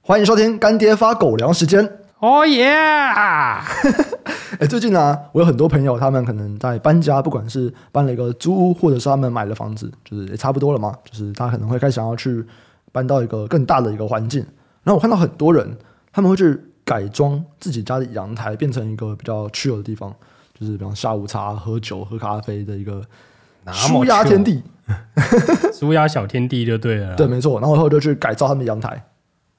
欢迎收听干爹发狗粮时间。哦耶！哎，最近呢、啊，我有很多朋友，他们可能在搬家，不管是搬了一个租屋，或者是他们买了房子，就是也差不多了嘛。就是他可能会开始想要去搬到一个更大的一个环境。然后我看到很多人，他们会去改装自己家的阳台，变成一个比较 chill 的地方，就是比方下午茶、喝酒、喝咖啡的一个舒压天地，舒压小天地就对了。对，没错。然后以后就去改造他们的阳台，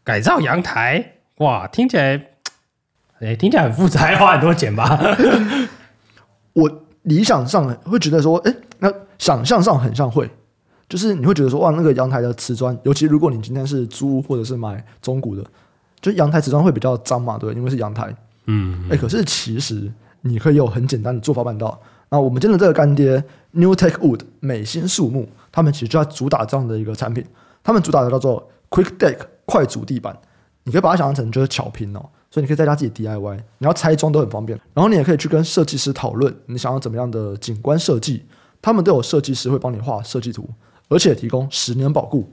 改造阳台，哇，听起来。哎，听起来很复杂，要花很多钱吧？我理想上会觉得说，哎，那想象上很像会，就是你会觉得说，哇，那个阳台的瓷砖，尤其如果你今天是租或者是买中古的，就阳台瓷砖会比较脏嘛，对，因为是阳台。嗯，哎，可是其实你可以有很简单的做法办到。那我们今天的这个干爹 Newtek Wood 美新树木，他们其实就在主打这样的一个产品，他们主打的叫做 Quick Deck 快组地板，你可以把它想象成就是巧拼哦。所以你可以在家自己 DIY，你要拆装都很方便。然后你也可以去跟设计师讨论你想要怎么样的景观设计，他们都有设计师会帮你画设计图，而且提供十年保固。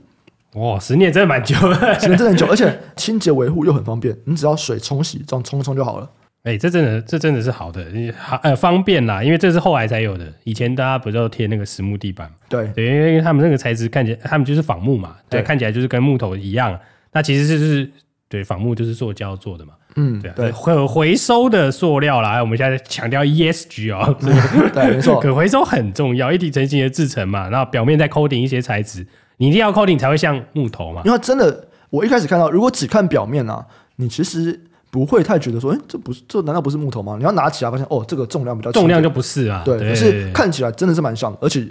哇，十年真的蛮久的，十年真的很久，而且清洁维护又很方便，你只要水冲洗这样冲一冲就好了。哎、欸，这真的这真的是好的，好呃方便啦，因为这是后来才有的，以前大家不就贴那个实木地板？对对，因为他们那个材质看起来，他们就是仿木嘛，对，对看起来就是跟木头一样，那其实就是对仿木就是塑胶做的嘛。嗯，对对，可回收的塑料啦，我们现在强调 ESG 哦，对，没错，可回收很重要，一体成型的制成嘛，然后表面再 coating 一些材质，你一定要 coating 才会像木头嘛。因为真的，我一开始看到，如果只看表面啊，你其实不会太觉得说，哎，这不是，这难道不是木头吗？你要拿起来发现，哦，这个重量比较重，重量就不是啊，对，可是看起来真的是蛮像，而且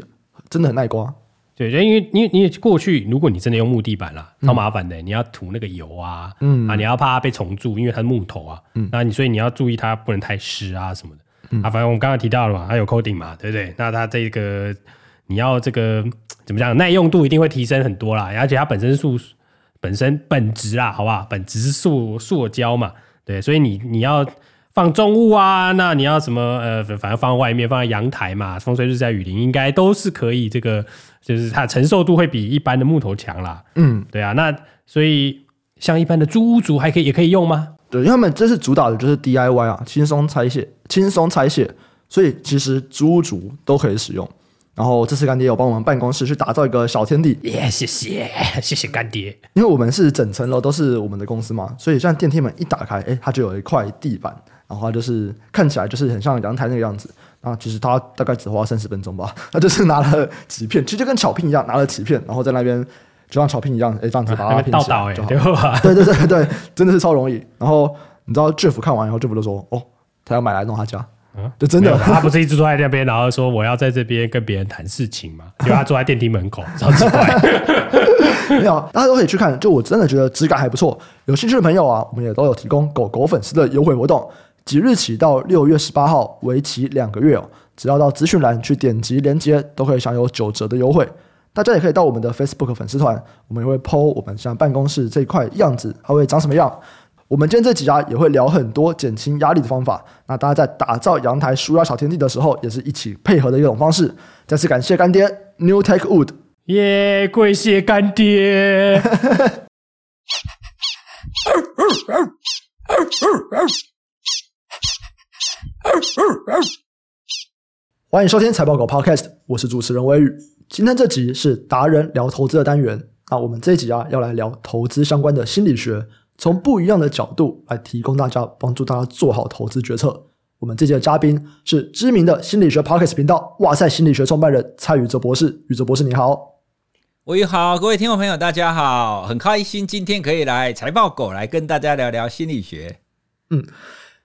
真的很耐刮。对，因为因为你过去，如果你真的用木地板啦，超麻烦的，你要涂那个油啊，嗯啊，你要怕它被虫蛀，因为它是木头啊，嗯，那你所以你要注意它不能太湿啊什么的，嗯、啊，反正我们刚刚提到了嘛，它有 coating 嘛，对不对？那它这个你要这个怎么讲，耐用度一定会提升很多啦，而且它本身是塑本身本质啊，好不好？本质是塑塑胶嘛，对，所以你你要。放重物啊，那你要什么？呃，反正放在外面，放在阳台嘛，风吹日晒雨淋，应该都是可以。这个就是它承受度会比一般的木头强啦。嗯，对啊。那所以像一般的租屋族还可以，也可以用吗？对，因为他们这是主打的就是 DIY 啊，轻松拆卸，轻松拆卸，所以其实租屋族都可以使用。然后这次干爹有帮我们办公室去打造一个小天地，耶、yeah，谢谢 谢谢干爹。因为我们是整层楼都是我们的公司嘛，所以像电梯门一打开，哎，它就有一块地板。然后它就是看起来就是很像阳台那个样子，然后其实他大概只花三十分钟吧，他就是拿了几片，其实就跟巧拼一样，拿了几片，然后在那边就像巧拼一样，哎，这样子把它拼起来就好。对 对对对，真的是超容易。然后你知道 Jeff 看完以后，Jeff 就说：“哦，他要买来弄他家。”嗯，就真的，他不是一直坐在那边，然后说我要在这边跟别人谈事情嘛？就他坐在电梯门口，超奇怪。没有，大家都可以去看。就我真的觉得质感还不错，有兴趣的朋友啊，我们也都有提供狗狗粉丝的优惠活动。即日起到六月十八号，为期两个月哦。只要到资讯栏去点击链接，都可以享有九折的优惠。大家也可以到我们的 Facebook 粉丝团，我们也会 po 我们像办公室这块样子，它会长什么样。我们今天这几家也会聊很多减轻压力的方法。那大家在打造阳台舒压小天地的时候，也是一起配合的一种方式。再次感谢干爹 New Tech Wood，耶，跪谢干爹。欢迎收听财报狗 Podcast，我是主持人威宇。今天这集是达人聊投资的单元。那我们这一集啊，要来聊投资相关的心理学，从不一样的角度来提供大家，帮助大家做好投资决策。我们这期的嘉宾是知名的心理学 Podcast 频道“哇塞心理学”创办人蔡宇哲博士。宇哲博士，你好。我宇好，各位听众朋友，大家好，很开心今天可以来财报狗来跟大家聊聊心理学。嗯，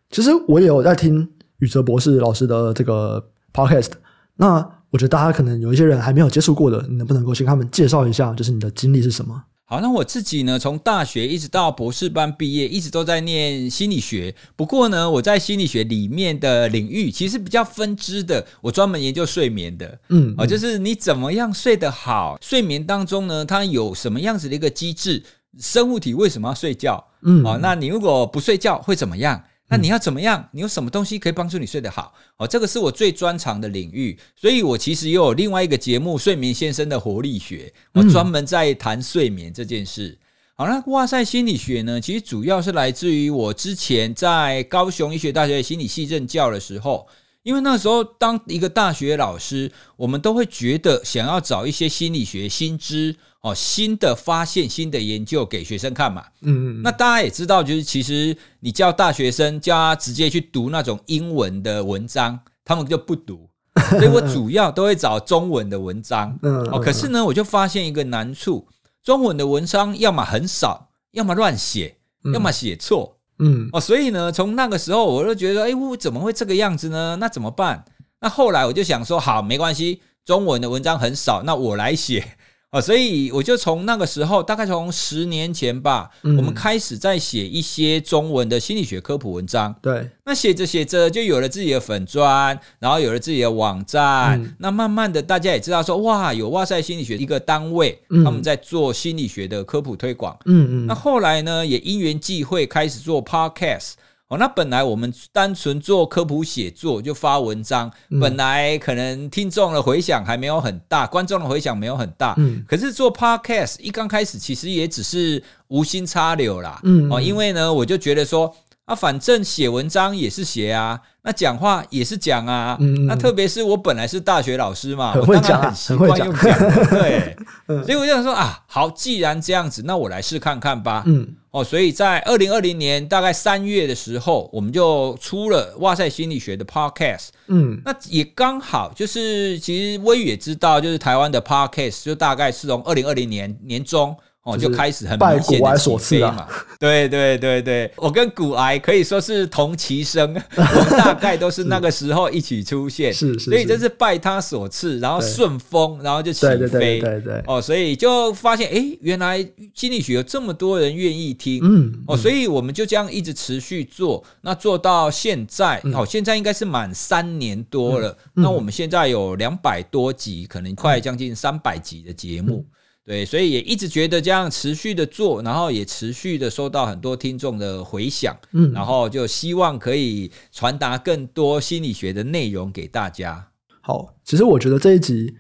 其实我也有在听。宇哲博士老师的这个 podcast，那我觉得大家可能有一些人还没有接触过的，你能不能够先跟他们介绍一下，就是你的经历是什么？好，那我自己呢，从大学一直到博士班毕业，一直都在念心理学。不过呢，我在心理学里面的领域其实比较分支的，我专门研究睡眠的。嗯，啊，就是你怎么样睡得好，睡眠当中呢，它有什么样子的一个机制？生物体为什么要睡觉？嗯，啊，那你如果不睡觉会怎么样？那你要怎么样？你有什么东西可以帮助你睡得好？哦，这个是我最专长的领域，所以我其实也有另外一个节目《睡眠先生的活力学》，我专门在谈睡眠这件事。好，那哇塞心理学呢，其实主要是来自于我之前在高雄医学大学心理系任教的时候。因为那时候当一个大学老师，我们都会觉得想要找一些心理学新知哦，新的发现、新的研究给学生看嘛。嗯嗯。那大家也知道，就是其实你叫大学生叫他直接去读那种英文的文章，他们就不读。所以我主要都会找中文的文章。嗯。哦，可是呢，我就发现一个难处：中文的文章要么很少，要么乱写，要么写错。嗯哦，所以呢，从那个时候我就觉得，哎，我怎么会这个样子呢？那怎么办？那后来我就想说，好，没关系，中文的文章很少，那我来写。哦，所以我就从那个时候，大概从十年前吧，嗯、我们开始在写一些中文的心理学科普文章。对，那写着写着就有了自己的粉专，然后有了自己的网站。嗯、那慢慢的，大家也知道说，哇，有哇塞心理学一个单位，他们在做心理学的科普推广。嗯嗯。那后来呢，也因缘际会开始做 Podcast。哦，那本来我们单纯做科普写作就发文章，嗯、本来可能听众的回响还没有很大，观众的回响没有很大。嗯，可是做 Podcast 一刚开始其实也只是无心插柳啦。嗯，哦，因为呢，我就觉得说。啊，反正写文章也是写啊，那讲话也是讲啊。嗯、那特别是我本来是大学老师嘛，我当然很习惯用讲。对，嗯、所以我就想说啊，好，既然这样子，那我来试看看吧。嗯，哦，所以在二零二零年大概三月的时候，我们就出了哇塞心理学的 Podcast。嗯，那也刚好就是，其实微宇也知道，就是台湾的 Podcast 就大概是从二零二零年年中。哦，就开始很明显的起飞嘛，对对对对，我跟股癌可以说是同期生，我们大概都是那个时候一起出现，是是，所以这是拜他所赐，然后顺风，然后就起飞，对对对对，哦，所以就发现，哎，原来心理学有这么多人愿意听，嗯，哦，所以我们就这样一直持续做，那做到现在，哦，现在应该是满三年多了，那我们现在有两百多集，可能快将近三百集的节目。对，所以也一直觉得这样持续的做，然后也持续的收到很多听众的回响，嗯，然后就希望可以传达更多心理学的内容给大家。好，其实我觉得这一集，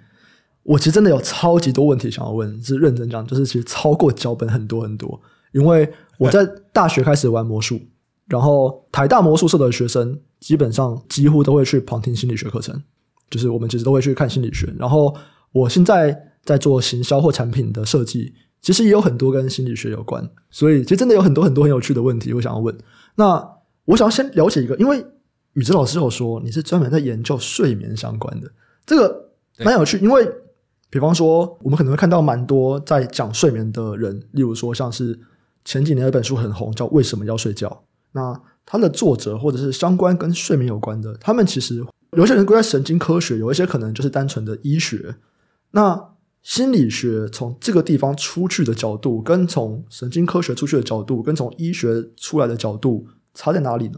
我其实真的有超级多问题想要问，是认真讲，就是其实超过脚本很多很多。因为我在大学开始玩魔术，然后台大魔术社的学生基本上几乎都会去旁听心理学课程，就是我们其实都会去看心理学。然后我现在。在做行销或产品的设计，其实也有很多跟心理学有关，所以其实真的有很多很多很有趣的问题，我想要问。那我想要先了解一个，因为宇哲老师有说你是专门在研究睡眠相关的，这个蛮有趣。因为比方说，我们可能会看到蛮多在讲睡眠的人，例如说像是前几年有一本书很红，叫《为什么要睡觉》。那它的作者或者是相关跟睡眠有关的，他们其实有些人归在神经科学，有一些可能就是单纯的医学。那心理学从这个地方出去的角度，跟从神经科学出去的角度，跟从医学出来的角度，差在哪里呢？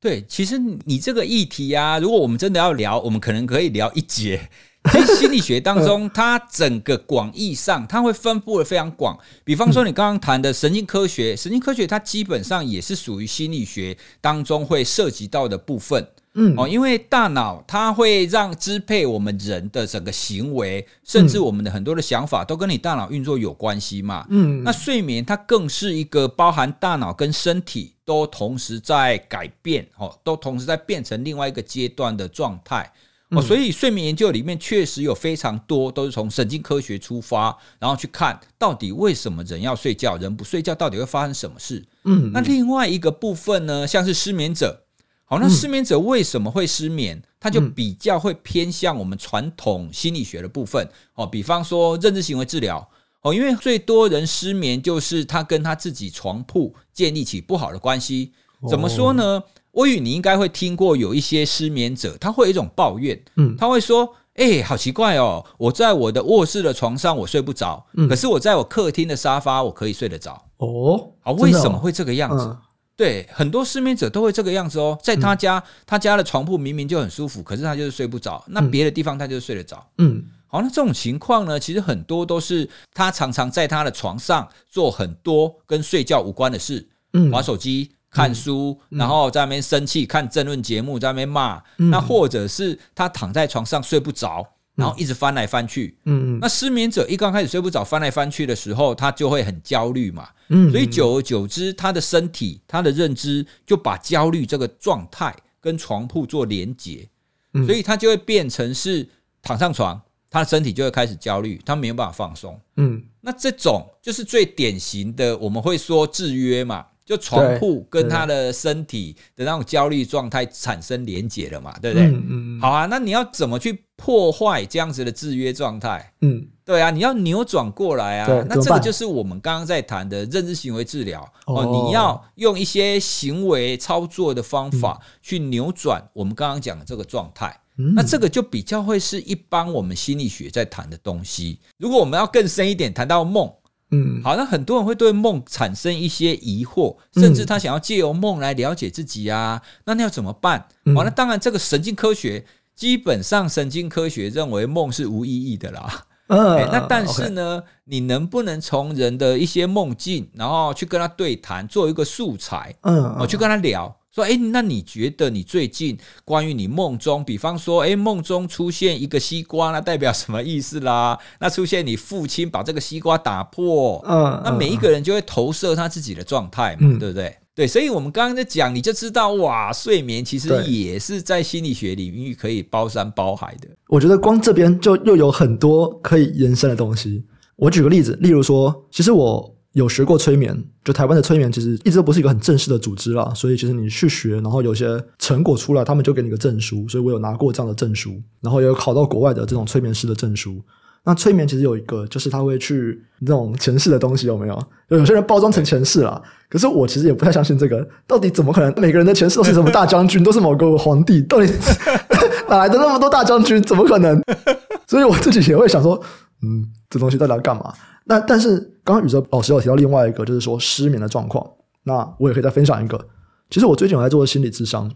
对，其实你这个议题啊，如果我们真的要聊，我们可能可以聊一节。其实心理学当中，它整个广义上，它会分布的非常广。比方说，你刚刚谈的神经科学，神经科学它基本上也是属于心理学当中会涉及到的部分。嗯，哦，因为大脑它会让支配我们人的整个行为，甚至我们的很多的想法都跟你大脑运作有关系嘛。嗯，那睡眠它更是一个包含大脑跟身体都同时在改变，哦，都同时在变成另外一个阶段的状态。哦，所以睡眠研究里面确实有非常多都是从神经科学出发，然后去看到底为什么人要睡觉，人不睡觉到底会发生什么事。嗯，那另外一个部分呢，像是失眠者。好，那失眠者为什么会失眠？他就比较会偏向我们传统心理学的部分。哦，比方说认知行为治疗。哦，因为最多人失眠就是他跟他自己床铺建立起不好的关系。怎么说呢？我宇，你应该会听过有一些失眠者，他会有一种抱怨，嗯，他会说：“哎，好奇怪哦，我在我的卧室的床上我睡不着，可是我在我客厅的沙发我可以睡得着。”哦，啊，为什么会这个样子？对，很多失眠者都会这个样子哦，在他家，嗯、他家的床铺明明就很舒服，可是他就是睡不着。那别的地方他就是睡得着。嗯，好，那这种情况呢，其实很多都是他常常在他的床上做很多跟睡觉无关的事，嗯，玩手机、看书，嗯、然后在那边生气，看政论节目，在那边骂。嗯、那或者是他躺在床上睡不着，然后一直翻来翻去。嗯，那失眠者一刚开始睡不着，翻来翻去的时候，他就会很焦虑嘛。嗯，所以久而久之，他的身体、他的认知就把焦虑这个状态跟床铺做连结，嗯、所以他就会变成是躺上床，他的身体就会开始焦虑，他没有办法放松。嗯，那这种就是最典型的，我们会说制约嘛。就床铺跟他的身体的那种焦虑状态产生连结了嘛，对不对？嗯嗯。好啊，那你要怎么去破坏这样子的制约状态？嗯，对啊，你要扭转过来啊。那这个就是我们刚刚在谈的认知行为治疗哦。你要用一些行为操作的方法去扭转我们刚刚讲的这个状态。那这个就比较会是一般我们心理学在谈的东西。如果我们要更深一点，谈到梦。嗯，好，那很多人会对梦产生一些疑惑，甚至他想要借由梦来了解自己啊，那那要怎么办？好，那当然，这个神经科学基本上神经科学认为梦是无意义的啦。嗯，那但是呢，你能不能从人的一些梦境，然后去跟他对谈，做一个素材？嗯，我去跟他聊。说，哎，那你觉得你最近关于你梦中，比方说，哎，梦中出现一个西瓜，那代表什么意思啦？那出现你父亲把这个西瓜打破，嗯，那每一个人就会投射他自己的状态嘛，嗯、对不对？对，所以我们刚刚在讲，你就知道，哇，睡眠其实也是在心理学领域可以包山包海的。我觉得光这边就又有很多可以延伸的东西。我举个例子，例如说，其实我。有学过催眠，就台湾的催眠其实一直都不是一个很正式的组织啦，所以其实你去学，然后有些成果出来，他们就给你个证书，所以我有拿过这样的证书，然后也有考到国外的这种催眠师的证书。那催眠其实有一个，就是他会去那种前世的东西有没有？有有些人包装成前世啦，可是我其实也不太相信这个，到底怎么可能？每个人的前世都是什么大将军，都是某个皇帝，到底 哪来的那么多大将军？怎么可能？所以我自己也会想说，嗯，这东西到底要干嘛？那但是刚刚宇哲老师有提到另外一个，就是说失眠的状况。那我也可以再分享一个。其实我最近有在做心理咨商。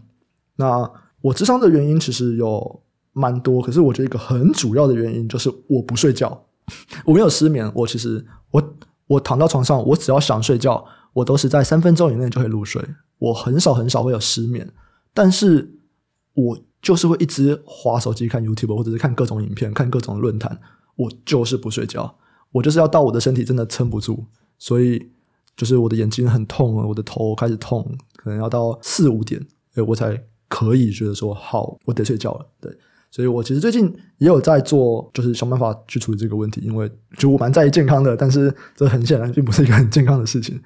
那我智商的原因其实有蛮多，可是我觉得一个很主要的原因就是我不睡觉。我没有失眠，我其实我我躺到床上，我只要想睡觉，我都是在三分钟以内就会入睡。我很少很少会有失眠，但是我就是会一直滑手机看 YouTube 或者是看各种影片，看各种论坛，我就是不睡觉。我就是要到我的身体真的撑不住，所以就是我的眼睛很痛，我的头开始痛，可能要到四五点，诶，我才可以觉得说好，我得睡觉了。对，所以我其实最近也有在做，就是想办法去处理这个问题，因为就我蛮在意健康的，但是这很显然并不是一个很健康的事情。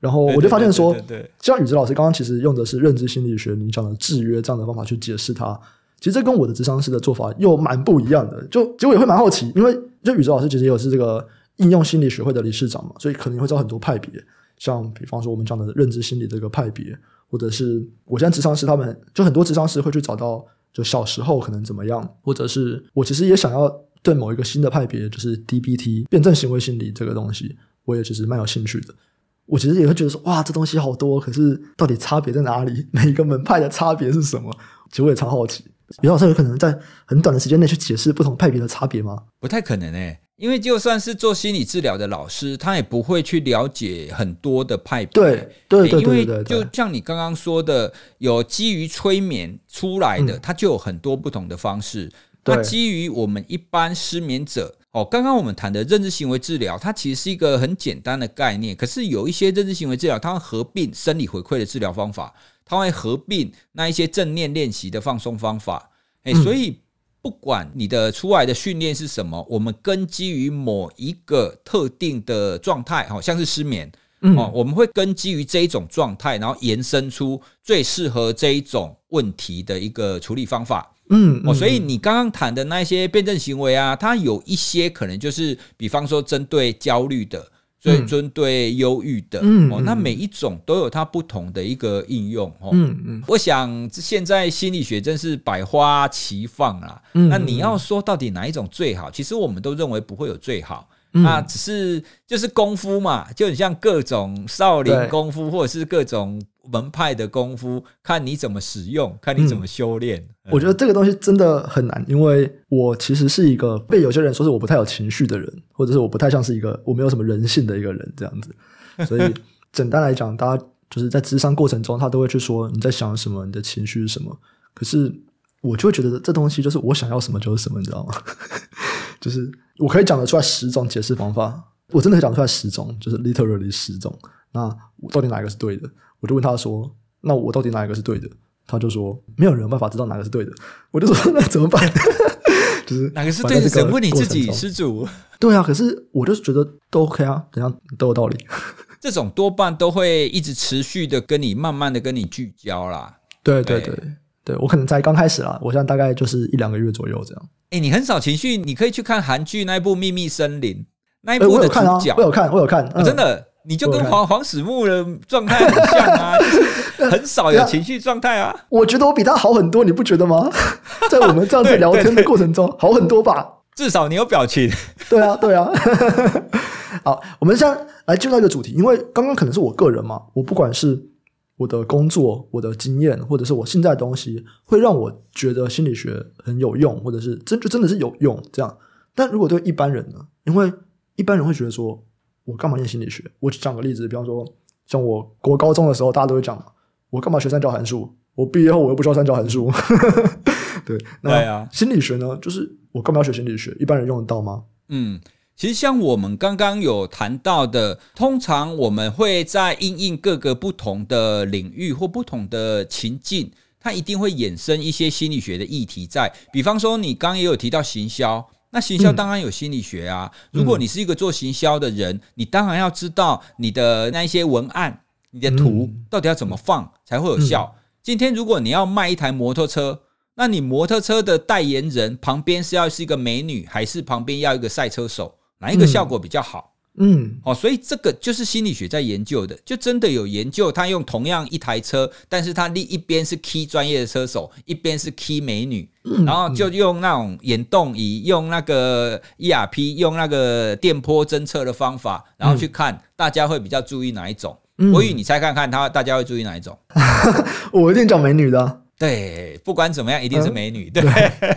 然后我就发现说，对对对对，像宇哲老师刚刚其实用的是认知心理学，你讲的制约这样的方法去解释它，其实这跟我的智商师的做法又蛮不一样的。就结果也会蛮好奇，因为。就宇哲老师其实也是这个应用心理学会的理事长嘛，所以可能会知道很多派别，像比方说我们讲的认知心理这个派别，或者是我现在智商师他们就很多智商师会去找到就小时候可能怎么样，或者是我其实也想要对某一个新的派别，就是 DBT 辩证行为心理这个东西，我也其实蛮有兴趣的。我其实也会觉得说，哇，这东西好多，可是到底差别在哪里？每一个门派的差别是什么？其实我也超好奇。宇哲老师有可能在很短的时间内去解释不同派别的差别吗？不太可能诶、欸，因为就算是做心理治疗的老师，他也不会去了解很多的派别。对对对，因为就像你刚刚说的，有基于催眠出来的，它就有很多不同的方式。那基于我们一般失眠者，哦，刚刚我们谈的认知行为治疗，它其实是一个很简单的概念。可是有一些认知行为治疗，它会合并生理回馈的治疗方法。它会合并那一些正念练习的放松方法，哎，所以不管你的出来的训练是什么，我们根基于某一个特定的状态，好像是失眠，哦，我们会根基于这一种状态，然后延伸出最适合这一种问题的一个处理方法，嗯，哦，所以你刚刚谈的那些辩证行为啊，它有一些可能就是，比方说针对焦虑的。对，针对忧郁的，嗯，哦，那每一种都有它不同的一个应用，哦，嗯嗯，我想现在心理学真是百花齐放啊，嗯，那你要说到底哪一种最好？其实我们都认为不会有最好。那只是就是功夫嘛，就很像各种少林功夫，或者是各种门派的功夫，看你怎么使用，看你怎么修炼。我觉得这个东西真的很难，因为我其实是一个被有些人说是我不太有情绪的人，或者是我不太像是一个我没有什么人性的一个人这样子。所以简单来讲，大家就是在智商过程中，他都会去说你在想什么，你的情绪是什么。可是我就会觉得这东西就是我想要什么就是什么，你知道吗？就是我可以讲得出来十种解释方法，我真的可以讲出来十种，就是 literally 十种。那我到底哪一个是对的？我就问他说：“那我到底哪一个是对的？”他就说：“没有人有办法知道哪个是对的。”我就说：“ 那怎么办？” 就是哪个是对的？只问你自己，施主。对啊，可是我就是觉得都 OK 啊，怎样都有道理。这种多半都会一直持续的跟你慢慢的跟你聚焦啦。对对对对，对，我可能才刚开始啦，我现在大概就是一两个月左右这样。哎，你很少情绪，你可以去看韩剧那一部《秘密森林》那一部的主角，我有看，我有看，真的，你就跟黄黄始木的状态很像啊，就是很少有情绪状态啊。我觉得我比他好很多，你不觉得吗？在我们这样子聊天的过程中，好很多吧？至少你有表情。对啊，对啊。好，我们现在来进入一个主题，因为刚刚可能是我个人嘛，我不管是我的工作、我的经验，或者是我现在的东西，会让我觉得心理学很有用，或者是真就真的是有用这样。但如果对一般人呢？因为一般人会觉得说，我干嘛念心理学？我讲个例子，比方说，像我国高中的时候，大家都会讲，我干嘛学三角函数？我毕业后我又不需要三角函数。对，那心理学呢，就是我干嘛要学心理学？一般人用得到吗？嗯。其实像我们刚刚有谈到的，通常我们会在因应各个不同的领域或不同的情境，它一定会衍生一些心理学的议题在。比方说，你刚刚也有提到行销，那行销当然有心理学啊。如果你是一个做行销的人，你当然要知道你的那一些文案、你的图到底要怎么放才会有效。今天如果你要卖一台摩托车，那你摩托车的代言人旁边是要是一个美女，还是旁边要一个赛车手？哪一个效果比较好？嗯，哦，所以这个就是心理学在研究的，就真的有研究，他用同样一台车，但是他另一边是 key 专业的车手，一边是 key 美女，然后就用那种眼动仪，用那个 ERP，用那个电波侦测的方法，然后去看大家会比较注意哪一种。我与你猜看看，他大家会注意哪一种？我一定找美女的。对，不管怎么样，一定是美女。对，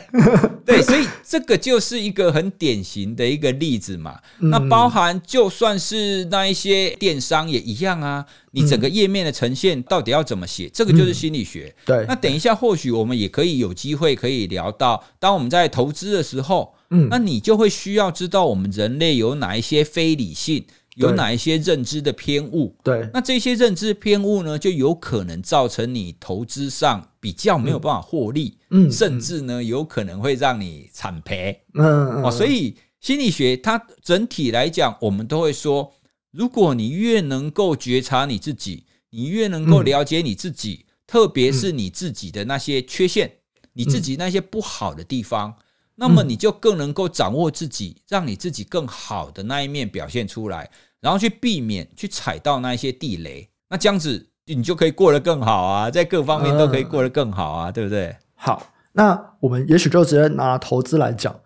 对，所以这个就是一个很典型的一个例子嘛。那包含就算是那一些电商也一样啊。你整个页面的呈现到底要怎么写？这个就是心理学。对。那等一下，或许我们也可以有机会可以聊到，当我们在投资的时候，嗯，那你就会需要知道我们人类有哪一些非理性。有哪一些认知的偏误？对，那这些认知偏误呢，就有可能造成你投资上比较没有办法获利，嗯，甚至呢，有可能会让你惨赔，嗯，哦，所以心理学它整体来讲，我们都会说，如果你越能够觉察你自己，你越能够了解你自己，特别是你自己的那些缺陷，你自己那些不好的地方。那么你就更能够掌握自己，让你自己更好的那一面表现出来，然后去避免去踩到那一些地雷。那这样子你就可以过得更好啊，在各方面都可以过得更好啊，对不对？好，那我们也许就直接拿投资来讲，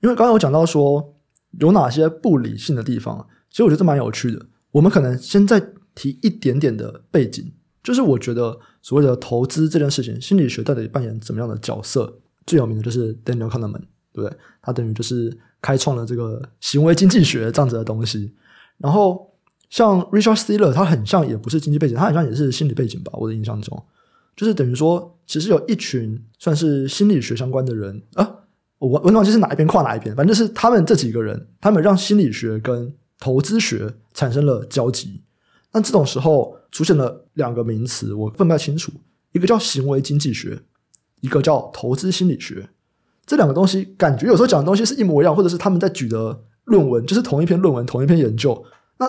因为刚刚有讲到说有哪些不理性的地方，其实我觉得这蛮有趣的。我们可能先再提一点点的背景，就是我觉得所谓的投资这件事情，心理学到底扮演怎么样的角色？最有名的就是 Daniel Kahneman。对，他等于就是开创了这个行为经济学这样子的东西。然后像 Richard Thaler，他很像也不是经济背景，他很像也是心理背景吧？我的印象中，就是等于说，其实有一群算是心理学相关的人啊，我我忘记是哪一边跨哪一边，反正是他们这几个人，他们让心理学跟投资学产生了交集。那这种时候出现了两个名词，我分不太清楚，一个叫行为经济学，一个叫投资心理学。这两个东西感觉有时候讲的东西是一模一样，或者是他们在举的论文就是同一篇论文、同一篇研究。那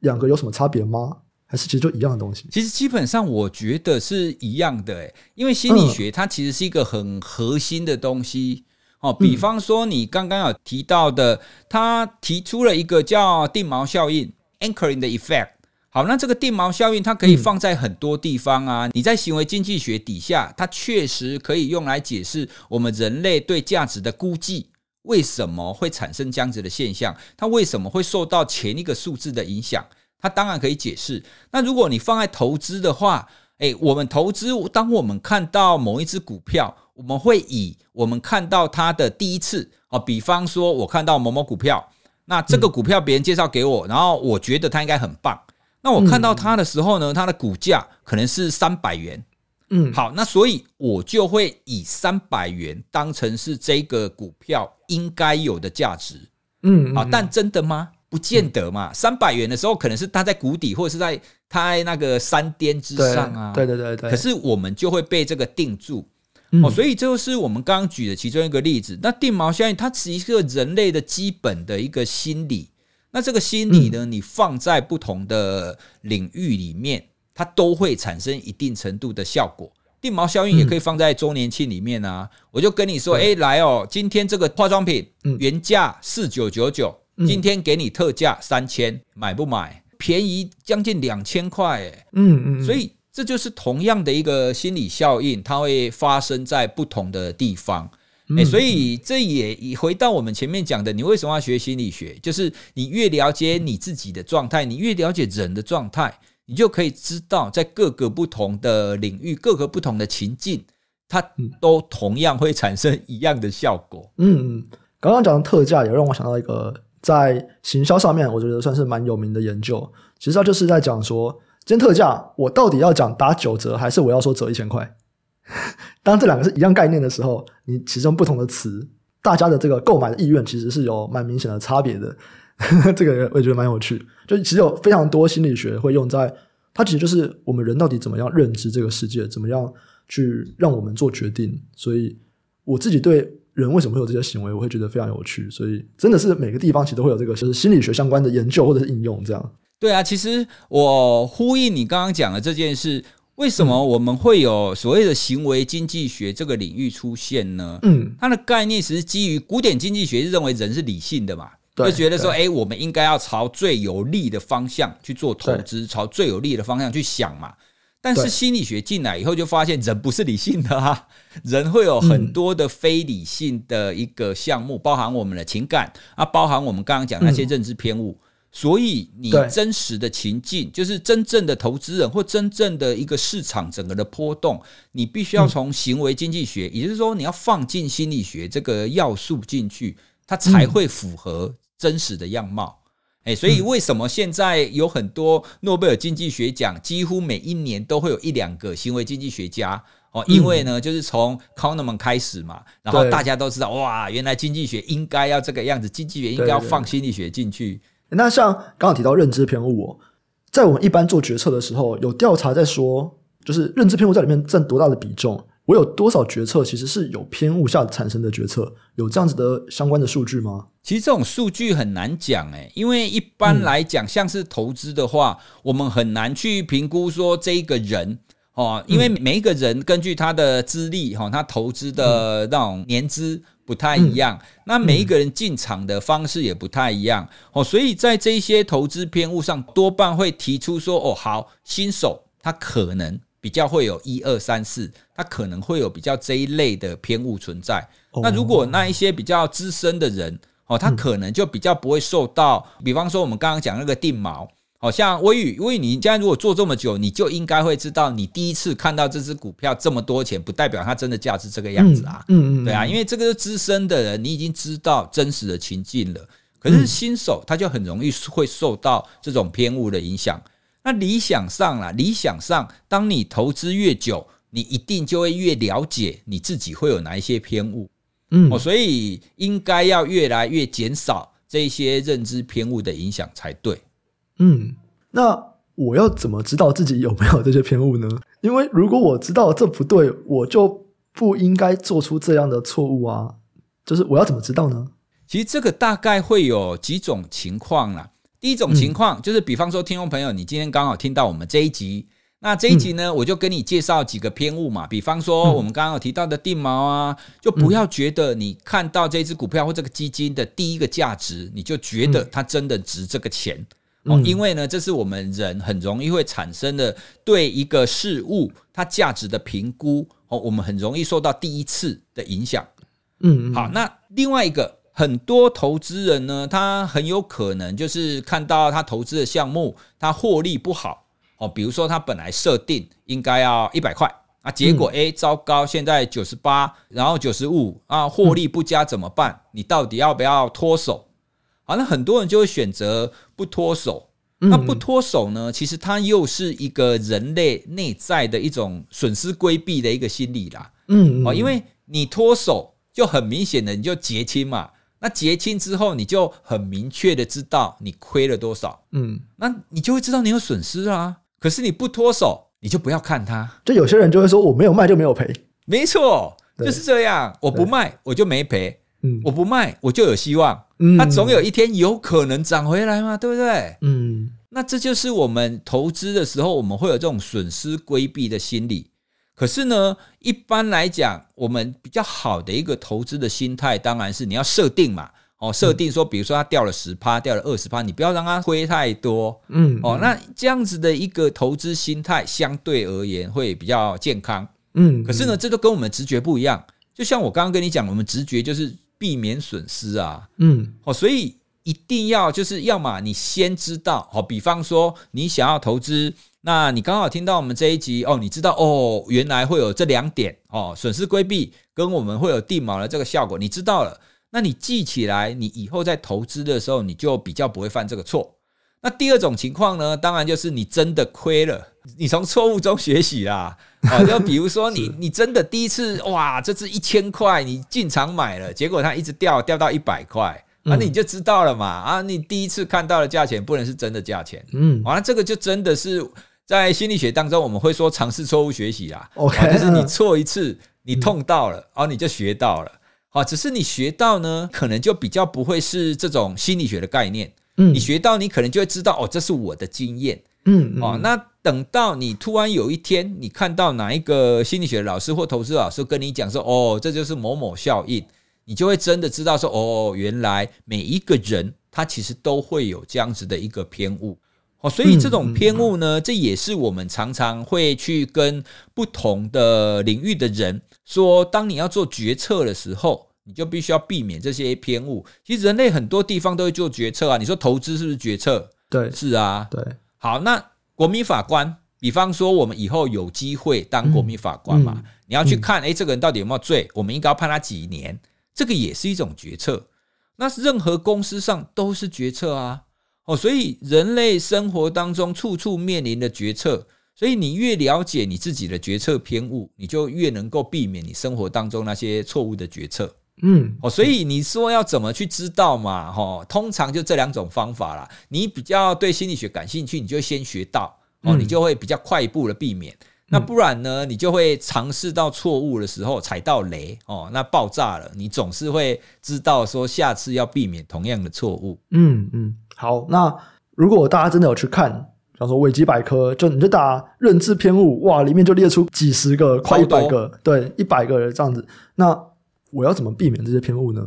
两个有什么差别吗？还是其实就一样的东西？其实基本上我觉得是一样的，诶，因为心理学它其实是一个很核心的东西哦。比方说你刚刚有提到的，他提出了一个叫定锚效应 （anchoring the effect）。好，那这个定锚效应它可以放在很多地方啊。你在行为经济学底下，它确实可以用来解释我们人类对价值的估计为什么会产生这样子的现象，它为什么会受到前一个数字的影响，它当然可以解释。那如果你放在投资的话，诶，我们投资，当我们看到某一只股票，我们会以我们看到它的第一次哦，比方说我看到某某股票，那这个股票别人介绍给我，然后我觉得它应该很棒。那我看到它的时候呢，它的股价可能是三百元。嗯，好，那所以我就会以三百元当成是这个股票应该有的价值。嗯，好，但真的吗？不见得嘛。三百元的时候，可能是它在谷底，或者是在它在那个山巅之上啊。对对对对。可是我们就会被这个定住。哦，所以这就是我们刚刚举的其中一个例子。那定锚效应，它是一个人类的基本的一个心理。那这个心理呢，你放在不同的领域里面。它都会产生一定程度的效果，定毛效应也可以放在周年庆里面啊。我就跟你说，哎，来哦，今天这个化妆品原价四九九九，今天给你特价三千，买不买？便宜将近两千块，哎，嗯嗯，所以这就是同样的一个心理效应，它会发生在不同的地方。哎，所以这也回到我们前面讲的，你为什么要学心理学？就是你越了解你自己的状态，你越了解人的状态。你就可以知道，在各个不同的领域、各个不同的情境，它都同样会产生一样的效果。嗯嗯，刚刚讲的特价也让我想到一个在行销上面，我觉得算是蛮有名的研究。其实它就是在讲说，今天特价，我到底要讲打九折，还是我要说折一千块？当这两个是一样概念的时候，你其中不同的词，大家的这个购买的意愿其实是有蛮明显的差别的。这个我也觉得蛮有趣，就其实有非常多心理学会用在它，其实就是我们人到底怎么样认知这个世界，怎么样去让我们做决定。所以我自己对人为什么会有这些行为，我会觉得非常有趣。所以真的是每个地方其实都会有这个就是心理学相关的研究或者是应用这样。对啊，其实我呼应你刚刚讲的这件事，为什么我们会有所谓的行为经济学这个领域出现呢？嗯，它的概念其实基于古典经济学是认为人是理性的嘛。就觉得说，哎，我们应该要朝最有利的方向去做投资，朝最有利的方向去想嘛。但是心理学进来以后，就发现人不是理性的啊，人会有很多的非理性的一个项目，包含我们的情感啊，包含我们刚刚讲那些认知偏误。所以，你真实的情境，就是真正的投资人或真正的一个市场整个的波动，你必须要从行为经济学，也就是说，你要放进心理学这个要素进去，它才会符合。真实的样貌，哎，所以为什么现在有很多诺贝尔经济学奖，几乎每一年都会有一两个行为经济学家哦？因为呢，就是从 Kahneman 开始嘛，然后大家都知道，哇，原来经济学应该要这个样子，经济学应该要放心理学进去。那像刚刚提到认知偏误哦，在我们一般做决策的时候，有调查在说，就是认知偏误在里面占多大的比重？我有多少决策其实是有偏误下产生的决策？有这样子的相关的数据吗？其实这种数据很难讲诶，因为一般来讲，像是投资的话，我们很难去评估说这一个人哦，因为每一个人根据他的资历哈，他投资的那种年资不太一样，那每一个人进场的方式也不太一样哦，所以在这些投资偏误上，多半会提出说哦，好，新手他可能。比较会有一二三四，他可能会有比较这一类的偏误存在。那如果那一些比较资深的人，哦，他可能就比较不会受到。比方说我们刚刚讲那个定锚，好像威宇，威宇，你现在如果做这么久，你就应该会知道，你第一次看到这只股票这么多钱，不代表它真的价值这个样子啊。嗯嗯，对啊，因为这个是资深的人，你已经知道真实的情境了。可是新手他就很容易会受到这种偏误的影响。那理想上啦，理想上，当你投资越久，你一定就会越了解你自己会有哪一些偏误，嗯，哦，所以应该要越来越减少这些认知偏误的影响才对。嗯，那我要怎么知道自己有没有这些偏误呢？因为如果我知道这不对，我就不应该做出这样的错误啊。就是我要怎么知道呢？其实这个大概会有几种情况啦。第一种情况就是，比方说，听众朋友，你今天刚好听到我们这一集，那这一集呢，我就跟你介绍几个偏误嘛。比方说，我们刚刚有提到的定锚啊，就不要觉得你看到这只股票或这个基金的第一个价值，你就觉得它真的值这个钱哦。因为呢，这是我们人很容易会产生的对一个事物它价值的评估哦，我们很容易受到第一次的影响。嗯，好，那另外一个。很多投资人呢，他很有可能就是看到他投资的项目，他获利不好哦。比如说，他本来设定应该要一百块啊，结果诶，糟糕，现在九十八，然后九十五啊，获利不佳怎么办？你到底要不要脱手？好，那很多人就会选择不脱手嗯、那不脱手呢？其实它又是一个人类内在的一种损失规避的一个心理啦。嗯，哦，因为你脱手就很明显的你就结清嘛。那结清之后，你就很明确的知道你亏了多少。嗯，那你就会知道你有损失啊。可是你不脱手，你就不要看它。就有些人就会说，我没有卖就没有赔。没错，就是这样。我不卖我就没赔。嗯，我不卖我就有希望。嗯，它总有一天有可能涨回来嘛，对不对？嗯，那这就是我们投资的时候，我们会有这种损失规避的心理。可是呢，一般来讲，我们比较好的一个投资的心态，当然是你要设定嘛。哦，设定说，比如说它掉了十趴，掉了二十趴，你不要让它亏太多。嗯，哦，那这样子的一个投资心态，相对而言会比较健康。嗯，可是呢，这都跟我们直觉不一样。就像我刚刚跟你讲，我们直觉就是避免损失啊。嗯，哦，所以一定要就是要么你先知道，哦，比方说你想要投资。那你刚好听到我们这一集哦，你知道哦，原来会有这两点哦，损失规避跟我们会有地锚的这个效果，你知道了，那你记起来，你以后在投资的时候，你就比较不会犯这个错。那第二种情况呢，当然就是你真的亏了，你从错误中学习啦，哦，就比如说你你真的第一次哇，这次一千块你进场买了，结果它一直掉掉到一百块。啊，你就知道了嘛！啊，你第一次看到的价钱不能是真的价钱，嗯，完了，这个就真的是在心理学当中，我们会说尝试错误学习啦。OK，就是你错一次，你痛到了，哦，你就学到了。好，只是你学到呢，可能就比较不会是这种心理学的概念。嗯，你学到，你可能就会知道，哦，这是我的经验。嗯，哦，那等到你突然有一天，你看到哪一个心理学老师或投资老师跟你讲说，哦，这就是某某效应。你就会真的知道说，哦，原来每一个人他其实都会有这样子的一个偏误，哦，所以这种偏误呢，这也是我们常常会去跟不同的领域的人说，当你要做决策的时候，你就必须要避免这些偏误。其实人类很多地方都会做决策啊，你说投资是不是决策？对，是啊，对。好，那国民法官，比方说我们以后有机会当国民法官嘛，你要去看，诶，这个人到底有没有罪？我们应该要判他几年？这个也是一种决策，那任何公司上都是决策啊，哦，所以人类生活当中处处面临的决策，所以你越了解你自己的决策偏误，你就越能够避免你生活当中那些错误的决策。嗯，哦，所以你说要怎么去知道嘛？哈，通常就这两种方法啦。你比较对心理学感兴趣，你就先学到，哦，你就会比较快一步的避免。那不然呢？你就会尝试到错误的时候踩到雷哦，那爆炸了。你总是会知道说下次要避免同样的错误。嗯嗯，好。那如果大家真的有去看，比方说维基百科，就你就打认知偏误，哇，里面就列出几十个，快一百个，对，一百个人这样子。那我要怎么避免这些偏误呢？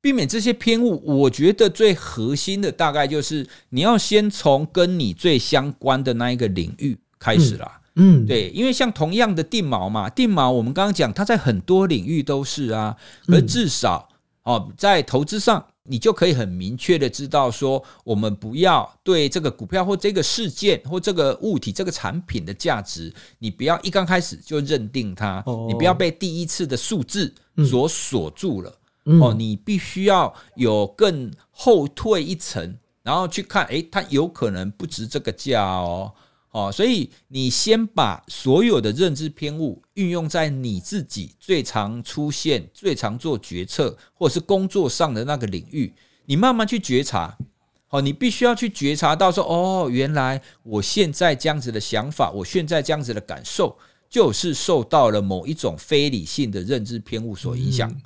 避免这些偏误，我觉得最核心的大概就是你要先从跟你最相关的那一个领域开始啦。嗯嗯，对，因为像同样的定锚嘛，定锚我们刚刚讲，它在很多领域都是啊，而至少哦，在投资上，你就可以很明确的知道说，我们不要对这个股票或这个事件或这个物体、这个产品的价值，你不要一刚开始就认定它，你不要被第一次的数字所锁住了哦，你必须要有更后退一层，然后去看，诶，它有可能不值这个价哦。哦，所以你先把所有的认知偏误运用在你自己最常出现、最常做决策或者是工作上的那个领域，你慢慢去觉察。哦，你必须要去觉察到说，哦，原来我现在这样子的想法，我现在这样子的感受，就是受到了某一种非理性的认知偏误所影响。嗯，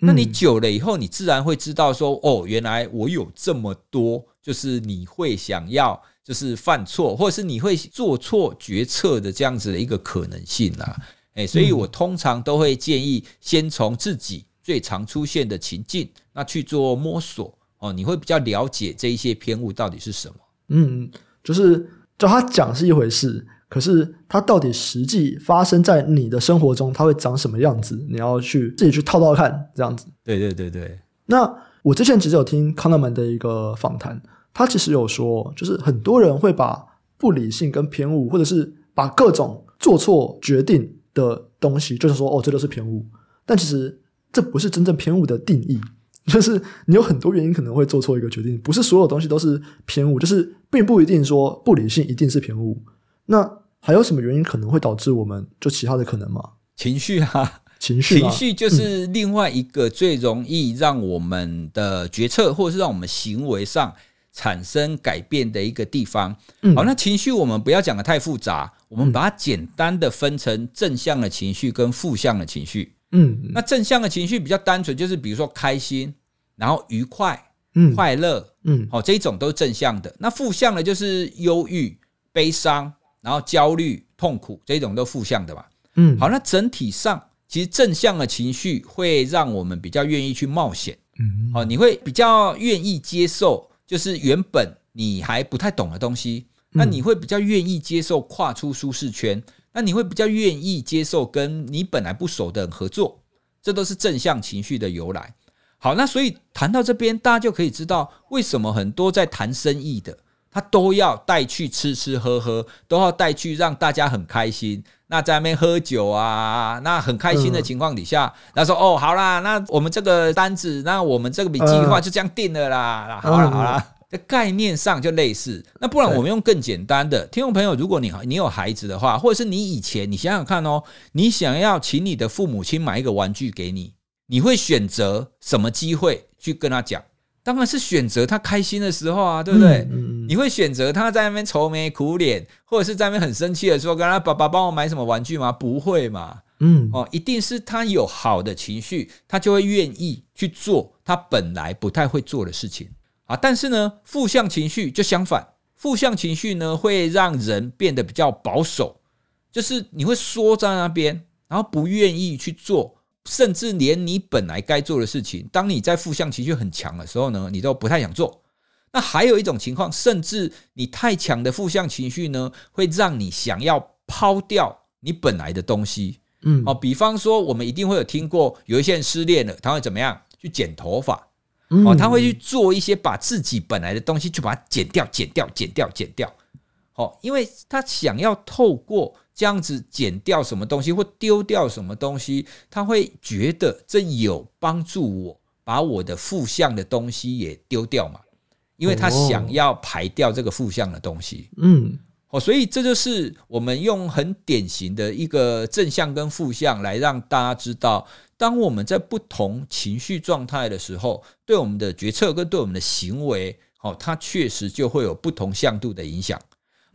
那你久了以后，你自然会知道说，哦，原来我有这么多，就是你会想要。就是犯错，或者是你会做错决策的这样子的一个可能性啊，诶，所以我通常都会建议先从自己最常出现的情境那去做摸索哦，你会比较了解这一些偏误到底是什么。嗯，就是就他讲是一回事，可是它到底实际发生在你的生活中，它会长什么样子？你要去自己去套套看，这样子。对对对对。那我之前其实有听康纳曼的一个访谈。他其实有说，就是很多人会把不理性跟偏误，或者是把各种做错决定的东西，就是说，哦，这就是偏误。但其实这不是真正偏误的定义。就是你有很多原因可能会做错一个决定，不是所有东西都是偏误，就是并不一定说不理性一定是偏误。那还有什么原因可能会导致我们就其他的可能吗？情绪啊，情绪，情绪就是另外一个最容易让我们的决策，或者是让我们行为上产生改变的一个地方。好，那情绪我们不要讲的太复杂，我们把它简单的分成正向的情绪跟负向的情绪。嗯，那正向的情绪比较单纯，就是比如说开心，然后愉快、嗯、快乐，嗯，好，这一种都是正向的。那负向的，就是忧郁、悲伤，然后焦虑、痛苦，这一种都负向的嘛。嗯，好，那整体上，其实正向的情绪会让我们比较愿意去冒险。嗯，好，你会比较愿意接受，就是原本你还不太懂的东西，那你会比较愿意接受跨出舒适圈。那你会比较愿意接受跟你本来不熟的人合作，这都是正向情绪的由来。好，那所以谈到这边，大家就可以知道为什么很多在谈生意的，他都要带去吃吃喝喝，都要带去让大家很开心。那在那边喝酒啊，那很开心的情况底下，他说：“哦，好啦，那我们这个单子，那我们这个笔计划就这样定了啦。好啦，好啦。”在概念上就类似，那不然我们用更简单的，听众朋友，如果你你有孩子的话，或者是你以前，你想想看哦，你想要请你的父母亲买一个玩具给你，你会选择什么机会去跟他讲？当然是选择他开心的时候啊，对不对？你会选择他在那边愁眉苦脸，或者是在那边很生气的时候，跟他爸爸帮我买什么玩具吗？不会嘛，嗯，哦，一定是他有好的情绪，他就会愿意去做他本来不太会做的事情。啊，但是呢，负向情绪就相反，负向情绪呢会让人变得比较保守，就是你会缩在那边，然后不愿意去做，甚至连你本来该做的事情，当你在负向情绪很强的时候呢，你都不太想做。那还有一种情况，甚至你太强的负向情绪呢，会让你想要抛掉你本来的东西。嗯，哦，比方说，我们一定会有听过，有一些人失恋了，他会怎么样？去剪头发。哦，他会去做一些把自己本来的东西，去把它剪掉、剪掉、剪掉、剪掉。哦，因为他想要透过这样子剪掉什么东西或丢掉什么东西，他会觉得这有帮助我把我的负向的东西也丢掉嘛，因为他想要排掉这个负向的东西。嗯，哦，所以这就是我们用很典型的一个正向跟负向来让大家知道。当我们在不同情绪状态的时候，对我们的决策跟对我们的行为，哦，它确实就会有不同向度的影响。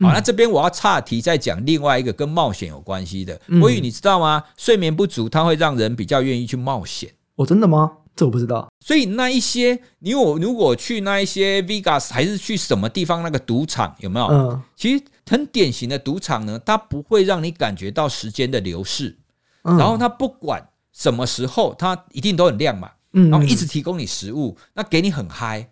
好，那这边我要岔题再讲另外一个跟冒险有关系的。威宇，你知道吗？睡眠不足它会让人比较愿意去冒险。哦，真的吗？这我不知道。所以那一些，你我如果去那一些 Vegas 还是去什么地方那个赌场有没有？嗯，其实很典型的赌场呢，它不会让你感觉到时间的流逝，然后它不管。什么时候它一定都很亮嘛，然后一直提供你食物，那给你很嗨。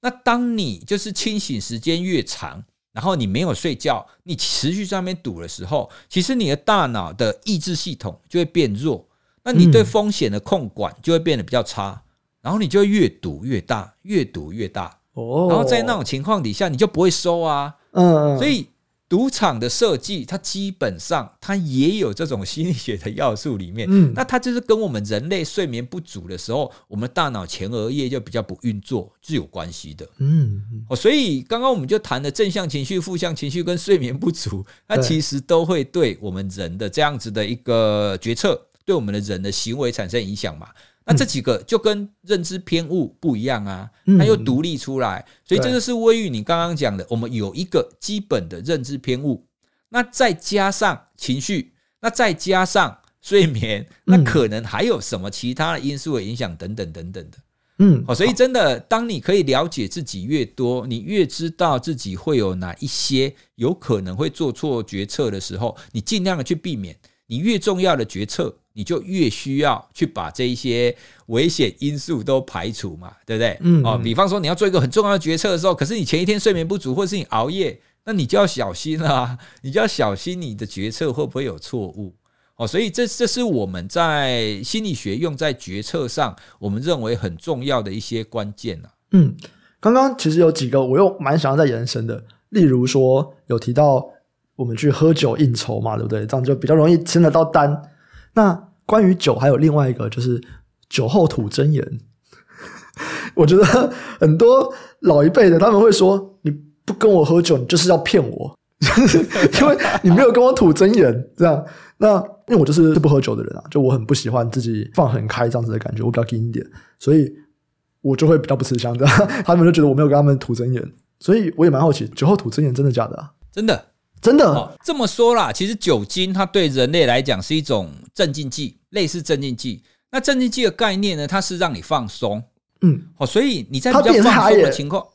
那当你就是清醒时间越长，然后你没有睡觉，你持续在那边赌的时候，其实你的大脑的抑制系统就会变弱，那你对风险的控管就会变得比较差，然后你就会越赌越大，越赌越大。哦，然后在那种情况底下，你就不会收啊。嗯，所以。赌场的设计，它基本上它也有这种心理学的要素里面。嗯，那它就是跟我们人类睡眠不足的时候，我们大脑前额叶就比较不运作是有关系的。嗯，哦，所以刚刚我们就谈了正向情绪、负向情绪跟睡眠不足，它其实都会对我们人的这样子的一个决策，对我们的人的行为产生影响嘛。那这几个就跟认知偏误不一样啊，它又独立出来，所以这就是威宇你刚刚讲的，我们有一个基本的认知偏误，那再加上情绪，那再加上睡眠，那可能还有什么其他的因素的影响等等等等的，嗯，好，所以真的，当你可以了解自己越多，你越知道自己会有哪一些有可能会做错决策的时候，你尽量的去避免，你越重要的决策。你就越需要去把这一些危险因素都排除嘛，对不对？嗯，哦，比方说你要做一个很重要的决策的时候，可是你前一天睡眠不足，或者是你熬夜，那你就要小心啦啊，你就要小心你的决策会不会有错误哦。所以这这是我们在心理学用在决策上，我们认为很重要的一些关键啊。嗯，刚刚其实有几个我又蛮想要再延伸的，例如说有提到我们去喝酒应酬嘛，对不对？这样就比较容易签得到单。那关于酒，还有另外一个就是酒后吐真言。我觉得很多老一辈的他们会说：“你不跟我喝酒，你就是要骗我，因为你没有跟我吐真言。”这样，那因为我就是不喝酒的人啊，就我很不喜欢自己放很开这样子的感觉，我比较硬一点，所以我就会比较不吃香的。他们就觉得我没有跟他们吐真言，所以我也蛮好奇，酒后吐真言真的假的啊？真的。真的、哦、这么说啦，其实酒精它对人类来讲是一种镇静剂，类似镇静剂。那镇静剂的概念呢，它是让你放松，嗯，好、哦，所以你在比较放松的情况，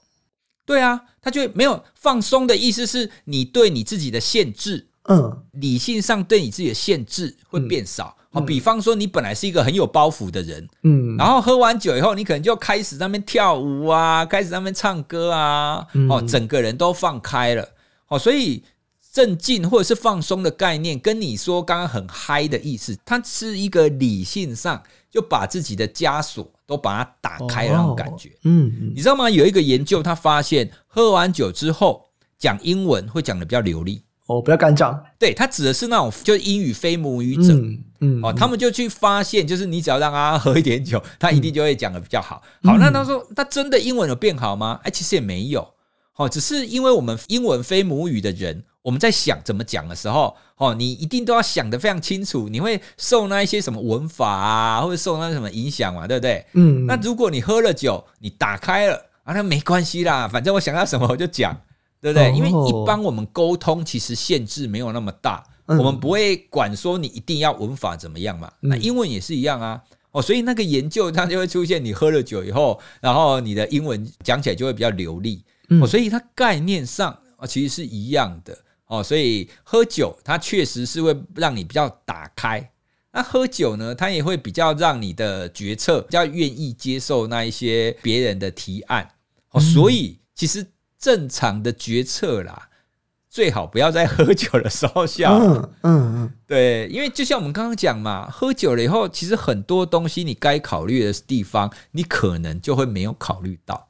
对啊，它就没有放松的意思，是你对你自己的限制，嗯，理性上对你自己的限制会变少。好、嗯，比方说你本来是一个很有包袱的人，嗯，然后喝完酒以后，你可能就开始在那边跳舞啊，开始在那边唱歌啊，哦，整个人都放开了，哦，所以。镇静或者是放松的概念，跟你说刚刚很嗨的意思，它是一个理性上就把自己的枷锁都把它打开那种感觉。哦、嗯，你知道吗？有一个研究，他发现喝完酒之后讲英文会讲的比较流利。哦，比较敢讲。对，他指的是那种就是英语非母语者。嗯嗯。哦，他们就去发现，就是你只要让他喝一点酒，他一定就会讲的比较好。嗯、好，那他说他真的英文有变好吗？哎，其实也没有。哦，只是因为我们英文非母语的人。我们在想怎么讲的时候，哦，你一定都要想得非常清楚，你会受那一些什么文法啊，或者受那什么影响嘛，对不对？嗯。那如果你喝了酒，你打开了啊，那没关系啦，反正我想要什么我就讲，对不对？因为一般我们沟通其实限制没有那么大，我们不会管说你一定要文法怎么样嘛。那英文也是一样啊，哦，所以那个研究它就会出现，你喝了酒以后，然后你的英文讲起来就会比较流利，哦，所以它概念上啊其实是一样的。哦，所以喝酒它确实是会让你比较打开。那喝酒呢，它也会比较让你的决策比较愿意接受那一些别人的提案。哦，所以其实正常的决策啦，最好不要在喝酒的时候下。嗯嗯嗯，对，因为就像我们刚刚讲嘛，喝酒了以后，其实很多东西你该考虑的地方，你可能就会没有考虑到。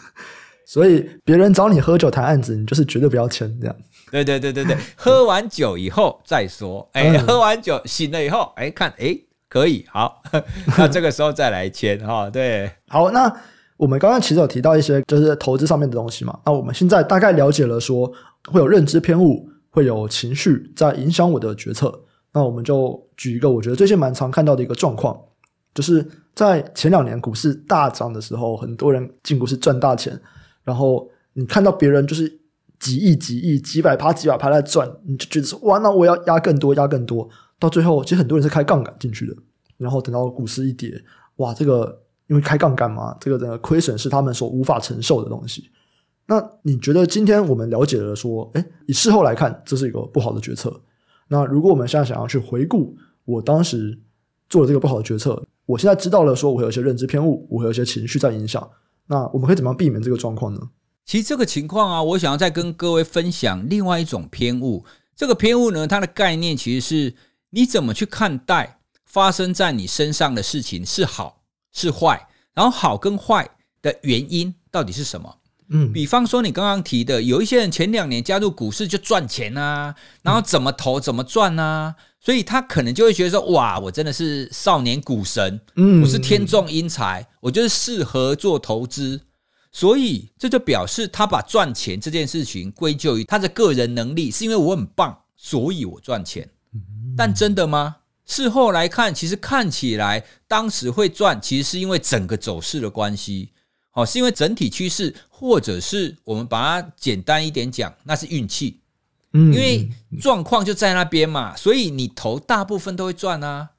所以别人找你喝酒谈案子，你就是绝对不要签这样。对对对对对，喝完酒以后再说。哎、欸，喝完酒醒了以后，哎、欸，看，哎、欸，可以，好，那这个时候再来签哈。对，好，那我们刚刚其实有提到一些就是投资上面的东西嘛。那我们现在大概了解了说会有认知偏误，会有情绪在影响我的决策。那我们就举一个我觉得最近蛮常看到的一个状况，就是在前两年股市大涨的时候，很多人进股市赚大钱，然后你看到别人就是。几亿、几亿、几百趴、几百趴在赚，你就觉得说哇，那我要压更多、压更多。到最后，其实很多人是开杠杆进去的。然后等到股市一跌，哇，这个因为开杠杆嘛，这个整个亏损是他们所无法承受的东西。那你觉得今天我们了解了说，诶，以事后来看，这是一个不好的决策。那如果我们现在想要去回顾我当时做了这个不好的决策，我现在知道了说我有一些认知偏误，我有一些情绪在影响。那我们可以怎么样避免这个状况呢？其实这个情况啊，我想要再跟各位分享另外一种偏误。这个偏误呢，它的概念其实是你怎么去看待发生在你身上的事情是好是坏，然后好跟坏的原因到底是什么？嗯，比方说你刚刚提的，有一些人前两年加入股市就赚钱啊，然后怎么投怎么赚啊，所以他可能就会觉得说，哇，我真的是少年股神，嗯，我是天纵英才，我就是适合做投资。所以这就表示他把赚钱这件事情归咎于他的个人能力，是因为我很棒，所以我赚钱。但真的吗？事后来看，其实看起来当时会赚，其实是因为整个走势的关系，哦，是因为整体趋势，或者是我们把它简单一点讲，那是运气。因为状况就在那边嘛，所以你投大部分都会赚啊。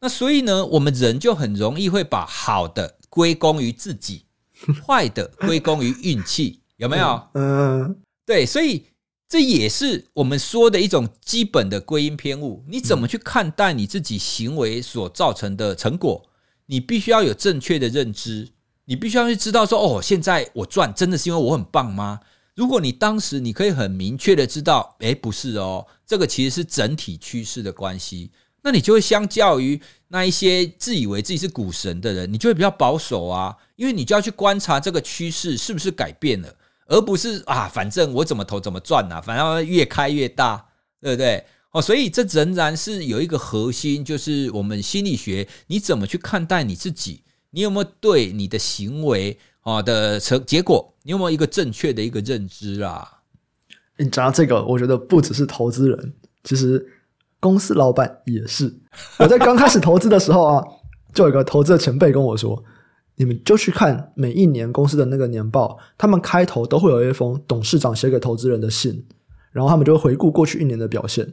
那所以呢，我们人就很容易会把好的归功于自己。坏的归功于运气，有没有？嗯，对，所以这也是我们说的一种基本的归因偏误。你怎么去看待你自己行为所造成的成果？你必须要有正确的认知，你必须要去知道说，哦，现在我赚真的是因为我很棒吗？如果你当时你可以很明确的知道，诶，不是哦，这个其实是整体趋势的关系。那你就会相较于那一些自以为自己是股神的人，你就会比较保守啊，因为你就要去观察这个趋势是不是改变了，而不是啊，反正我怎么投怎么赚啊，反正越开越大，对不对？哦，所以这仍然是有一个核心，就是我们心理学，你怎么去看待你自己，你有没有对你的行为啊的成结果，你有没有一个正确的一个认知啊？你讲到这个，我觉得不只是投资人，其实公司老板也是。我在刚开始投资的时候啊，就有一个投资的前辈跟我说：“你们就去看每一年公司的那个年报，他们开头都会有一封董事长写给投资人的信，然后他们就会回顾过去一年的表现。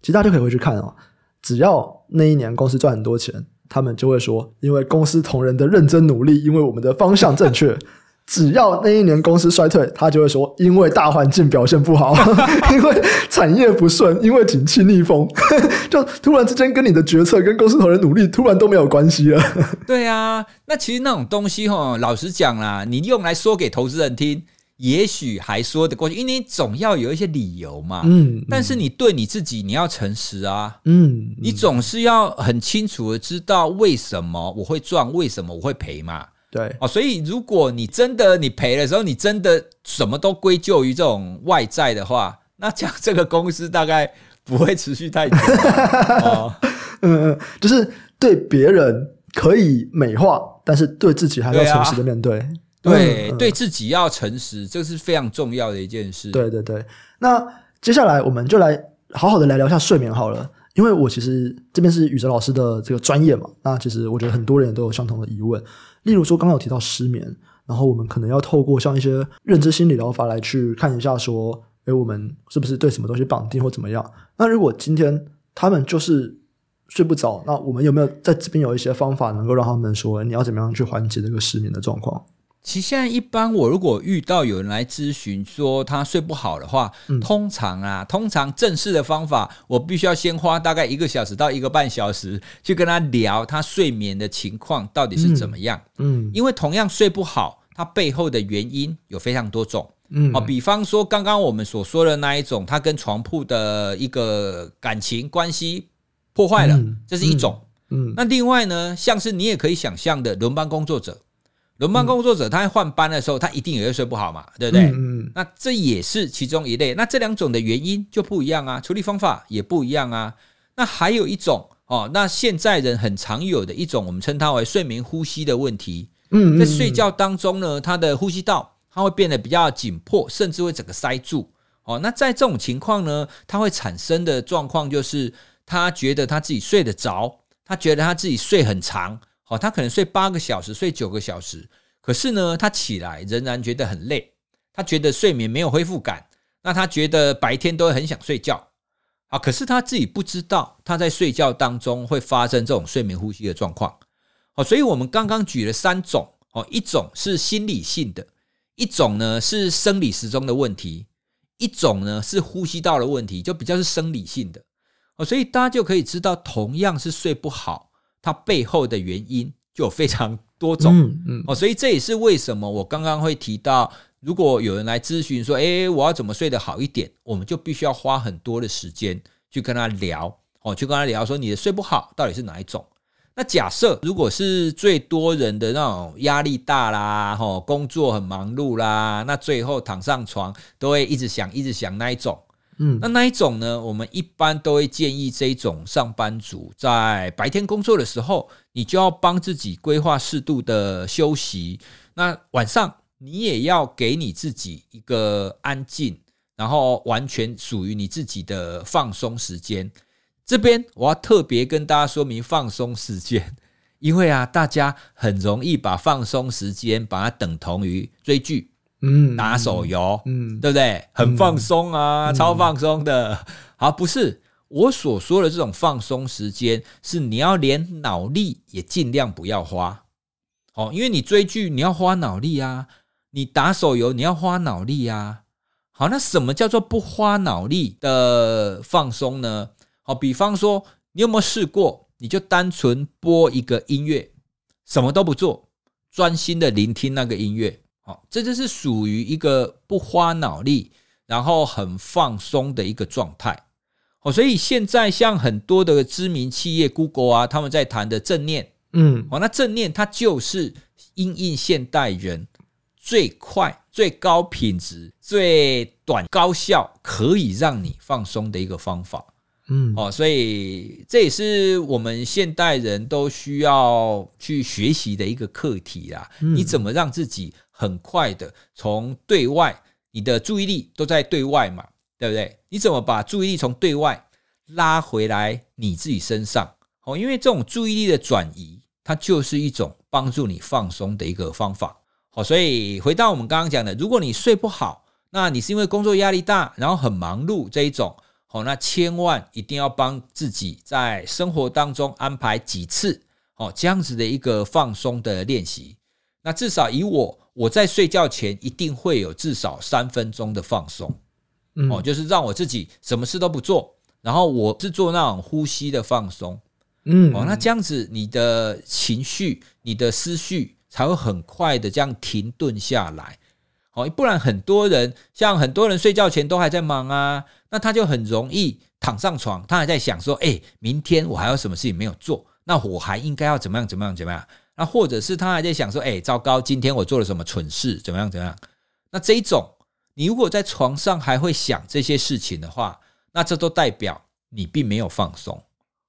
其实大家就可以回去看哦，只要那一年公司赚很多钱，他们就会说，因为公司同仁的认真努力，因为我们的方向正确。”只要那一年公司衰退，他就会说，因为大环境表现不好，因为产业不顺，因为景气逆风，就突然之间跟你的决策跟公司同仁努力突然都没有关系了。对啊，那其实那种东西哈，老实讲啦，你用来说给投资人听，也许还说得过去，因为你总要有一些理由嘛。嗯，但是你对你自己你要诚实啊。嗯，你总是要很清楚的知道为什么我会赚，为什么我会赔嘛。对哦，所以如果你真的你赔的时候，你真的什么都归咎于这种外在的话，那这样这个公司大概不会持续太久。哦，嗯嗯，就是对别人可以美化，但是对自己还要诚实的面对。对，啊、对，嗯、对自己要诚实，这是非常重要的一件事。对对对，那接下来我们就来好好的来聊一下睡眠好了，因为我其实这边是宇哲老师的这个专业嘛，那其实我觉得很多人都有相同的疑问。例如说，刚刚有提到失眠，然后我们可能要透过像一些认知心理疗法来去看一下，说，诶，我们是不是对什么东西绑定或怎么样？那如果今天他们就是睡不着，那我们有没有在这边有一些方法能够让他们说，你要怎么样去缓解这个失眠的状况？其实现在一般，我如果遇到有人来咨询说他睡不好的话，嗯、通常啊，通常正式的方法，我必须要先花大概一个小时到一个半小时去跟他聊他睡眠的情况到底是怎么样。嗯，嗯因为同样睡不好，它背后的原因有非常多种。嗯，啊，比方说刚刚我们所说的那一种，他跟床铺的一个感情关系破坏了，嗯、这是一种。嗯，嗯那另外呢，像是你也可以想象的轮班工作者。轮班工作者，他在换班的时候，他一定也会睡不好嘛，对不对？嗯嗯。那这也是其中一类。那这两种的原因就不一样啊，处理方法也不一样啊。那还有一种哦，那现在人很常有的一种，我们称它为睡眠呼吸的问题。嗯，在睡觉当中呢，他的呼吸道它会变得比较紧迫，甚至会整个塞住。哦，那在这种情况呢，它会产生的状况就是，他觉得他自己睡得着，他觉得他自己睡很长。哦，他可能睡八个小时，睡九个小时，可是呢，他起来仍然觉得很累，他觉得睡眠没有恢复感，那他觉得白天都会很想睡觉，啊，可是他自己不知道他在睡觉当中会发生这种睡眠呼吸的状况。哦，所以我们刚刚举了三种，哦，一种是心理性的，一种呢是生理时钟的问题，一种呢是呼吸道的问题，就比较是生理性的。哦，所以大家就可以知道，同样是睡不好。它背后的原因就有非常多种，嗯嗯哦，所以这也是为什么我刚刚会提到，如果有人来咨询说，诶，我要怎么睡得好一点，我们就必须要花很多的时间去跟他聊，哦，去跟他聊说你的睡不好到底是哪一种。那假设如果是最多人的那种压力大啦，吼，工作很忙碌啦，那最后躺上床都会一直想，一直想那一种。嗯，那那一种呢？我们一般都会建议这种上班族在白天工作的时候，你就要帮自己规划适度的休息。那晚上你也要给你自己一个安静，然后完全属于你自己的放松时间。这边我要特别跟大家说明放松时间，因为啊，大家很容易把放松时间把它等同于追剧。嗯，打手游，嗯，对不对？很放松啊，嗯、超放松的。好，不是我所说的这种放松时间，是你要连脑力也尽量不要花。哦，因为你追剧你要花脑力啊，你打手游你要花脑力啊。好，那什么叫做不花脑力的放松呢？好，比方说，你有没有试过，你就单纯播一个音乐，什么都不做，专心的聆听那个音乐。这就是属于一个不花脑力，然后很放松的一个状态。哦，所以现在像很多的知名企业，Google 啊，他们在谈的正念，嗯，哦，那正念它就是因应现代人最快、最高品质、最短高效，可以让你放松的一个方法。嗯，哦，所以这也是我们现代人都需要去学习的一个课题啦。嗯、你怎么让自己很快的从对外，你的注意力都在对外嘛，对不对？你怎么把注意力从对外拉回来你自己身上？哦，因为这种注意力的转移，它就是一种帮助你放松的一个方法。好，所以回到我们刚刚讲的，如果你睡不好，那你是因为工作压力大，然后很忙碌这一种。好，那千万一定要帮自己在生活当中安排几次，哦，这样子的一个放松的练习。那至少以我，我在睡觉前一定会有至少三分钟的放松，哦，就是让我自己什么事都不做，然后我是做那种呼吸的放松，嗯，哦，那这样子你的情绪、你的思绪才会很快的这样停顿下来。哦，不然很多人像很多人睡觉前都还在忙啊。那他就很容易躺上床，他还在想说：“哎，明天我还有什么事情没有做？那我还应该要怎么样？怎么样？怎么样？”那或者是他还在想说：“哎，糟糕，今天我做了什么蠢事？怎么样？怎么样？”那这一种，你如果在床上还会想这些事情的话，那这都代表你并没有放松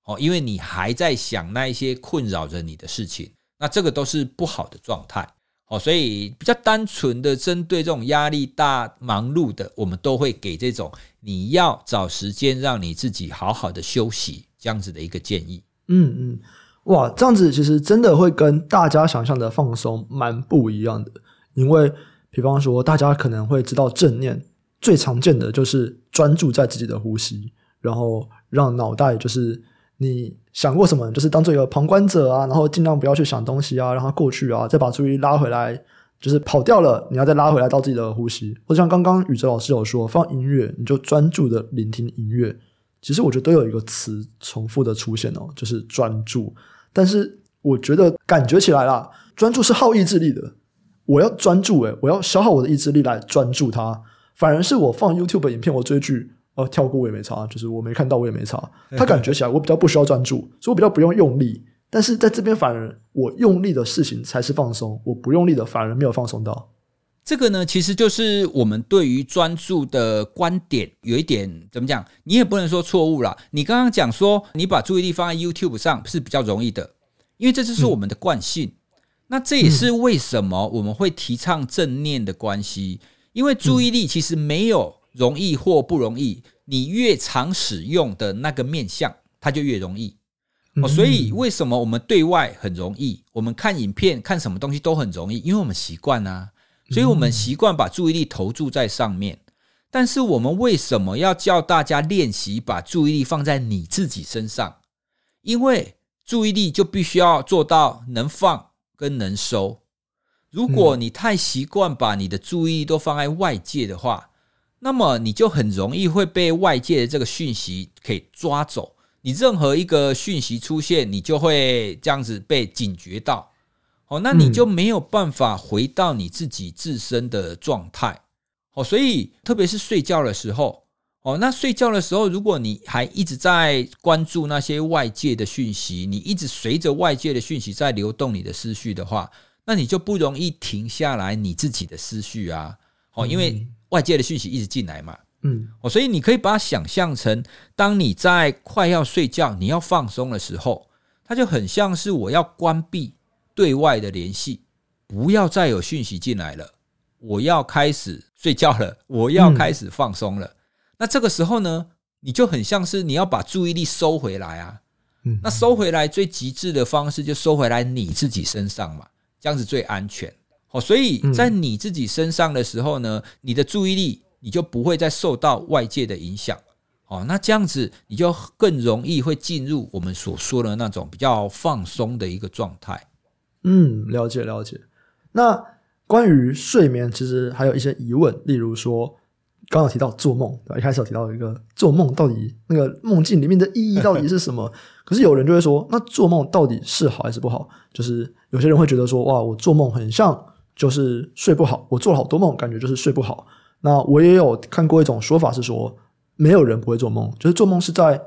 哦，因为你还在想那一些困扰着你的事情，那这个都是不好的状态。哦，所以比较单纯的针对这种压力大、忙碌的，我们都会给这种你要找时间让你自己好好的休息这样子的一个建议。嗯嗯，哇，这样子其实真的会跟大家想象的放松蛮不一样的。因为，比方说，大家可能会知道正念最常见的就是专注在自己的呼吸，然后让脑袋就是。你想过什么？就是当做一个旁观者啊，然后尽量不要去想东西啊，让它过去啊，再把注意力拉回来。就是跑掉了，你要再拉回来到自己的呼吸。或者像刚刚宇哲老师有说，放音乐，你就专注的聆听音乐。其实我觉得都有一个词重复的出现哦，就是专注。但是我觉得感觉起来啦，专注是耗意志力的。我要专注，诶，我要消耗我的意志力来专注它。反而是我放 YouTube 影片，我追剧。哦，跳过我也没差，就是我没看到我也没差。他感觉起来我比较不需要专注，所以我比较不用用力。但是在这边反而我用力的事情才是放松，我不用力的反而没有放松到。这个呢，其实就是我们对于专注的观点有一点怎么讲？你也不能说错误啦。你刚刚讲说你把注意力放在 YouTube 上是比较容易的，因为这就是我们的惯性。嗯、那这也是为什么我们会提倡正念的关系，因为注意力其实没有。容易或不容易，你越常使用的那个面向，它就越容易。哦，所以为什么我们对外很容易，我们看影片、看什么东西都很容易？因为我们习惯啊，所以我们习惯把注意力投注在上面。但是我们为什么要叫大家练习把注意力放在你自己身上？因为注意力就必须要做到能放跟能收。如果你太习惯把你的注意力都放在外界的话，那么你就很容易会被外界的这个讯息给抓走，你任何一个讯息出现，你就会这样子被警觉到，哦，那你就没有办法回到你自己自身的状态，哦，所以特别是睡觉的时候，哦，那睡觉的时候，如果你还一直在关注那些外界的讯息，你一直随着外界的讯息在流动你的思绪的话，那你就不容易停下来你自己的思绪啊，哦，因为。外界的讯息一直进来嘛，嗯，哦，所以你可以把它想象成，当你在快要睡觉、你要放松的时候，它就很像是我要关闭对外的联系，不要再有讯息进来了，我要开始睡觉了，我要开始放松了。嗯，那这个时候呢，你就很像是你要把注意力收回来啊，嗯，那收回来最极致的方式就收回来你自己身上嘛，这样子最安全。哦，所以在你自己身上的时候呢，你的注意力你就不会再受到外界的影响。哦，那这样子你就更容易会进入我们所说的那种比较放松的一个状态。嗯，了解了解。那关于睡眠，其实还有一些疑问，例如说，刚刚有提到做梦，对吧？一开始有提到一个做梦到底那个梦境里面的意义到底是什么？可是有人就会说，那做梦到底是好还是不好？就是有些人会觉得说，哇，我做梦很像。就是睡不好，我做了好多梦，感觉就是睡不好。那我也有看过一种说法是说，没有人不会做梦，就是做梦是在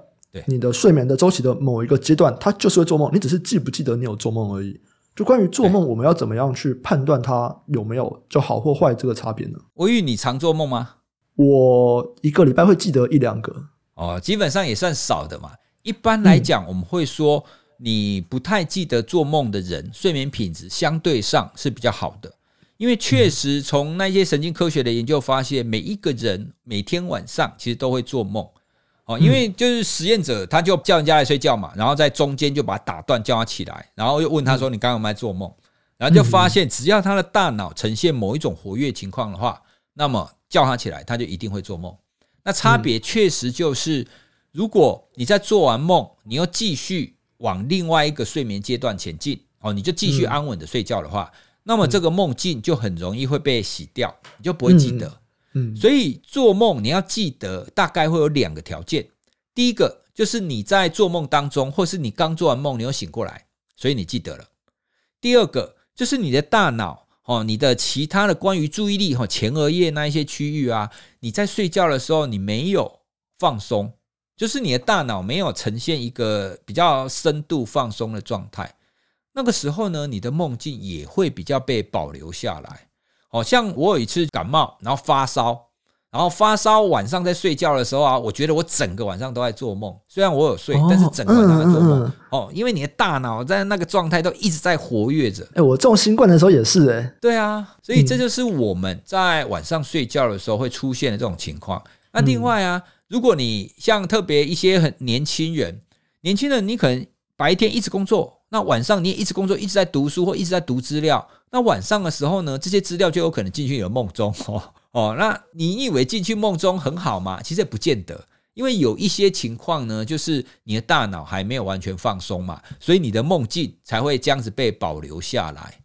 你的睡眠的周期的某一个阶段，他就是会做梦，你只是记不记得你有做梦而已。就关于做梦，我们要怎么样去判断它有没有就好或坏这个差别呢？我与你常做梦吗？我一个礼拜会记得一两个，哦，基本上也算少的嘛。一般来讲，我们会说，你不太记得做梦的人，睡眠品质相对上是比较好的。因为确实从那些神经科学的研究发现，每一个人每天晚上其实都会做梦。哦，因为就是实验者，他就叫人家来睡觉嘛，然后在中间就把他打断，叫他起来，然后又问他说：“你刚刚有没有在做梦？”然后就发现，只要他的大脑呈现某一种活跃情况的话，那么叫他起来，他就一定会做梦。那差别确实就是，如果你在做完梦，你又继续往另外一个睡眠阶段前进，哦，你就继续安稳的睡觉的话，那么这个梦境就很容易会被洗掉，你就不会记得。嗯，所以做梦你要记得，大概会有两个条件。第一个就是你在做梦当中，或是你刚做完梦，你又醒过来，所以你记得了。第二个就是你的大脑哦，你的其他的关于注意力哈，前额叶那一些区域啊，你在睡觉的时候你没有放松，就是你的大脑没有呈现一个比较深度放松的状态。那个时候呢，你的梦境也会比较被保留下来。好像我有一次感冒，然后发烧，然后发烧晚上在睡觉的时候啊，我觉得我整个晚上都在做梦。虽然我有睡，但是整个晚上在做梦。哦，因为你的大脑在那个状态都一直在活跃着。哎，我中新冠的时候也是哎。对啊，所以这就是我们在晚上睡觉的时候会出现的这种情况。那另外啊，如果你像特别一些很年轻人，年轻人你可能白天一直工作。那晚上你也一直工作，一直在读书或一直在读资料。那晚上的时候呢，这些资料就有可能进去你的梦中 哦哦。那你以为进去梦中很好吗？其实也不见得，因为有一些情况呢，就是你的大脑还没有完全放松嘛，所以你的梦境才会这样子被保留下来。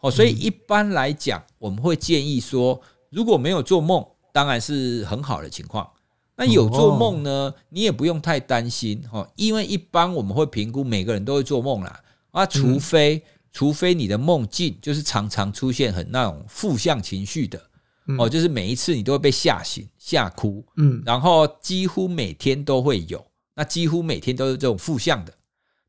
哦，所以一般来讲，我们会建议说，如果没有做梦，当然是很好的情况。那有做梦呢，你也不用太担心哦，因为一般我们会评估每个人都会做梦啦，啊，除非除非你的梦境就是常常出现很那种负向情绪的哦，就是每一次你都会被吓醒、吓哭，嗯，然后几乎每天都会有，那几乎每天都是这种负向的，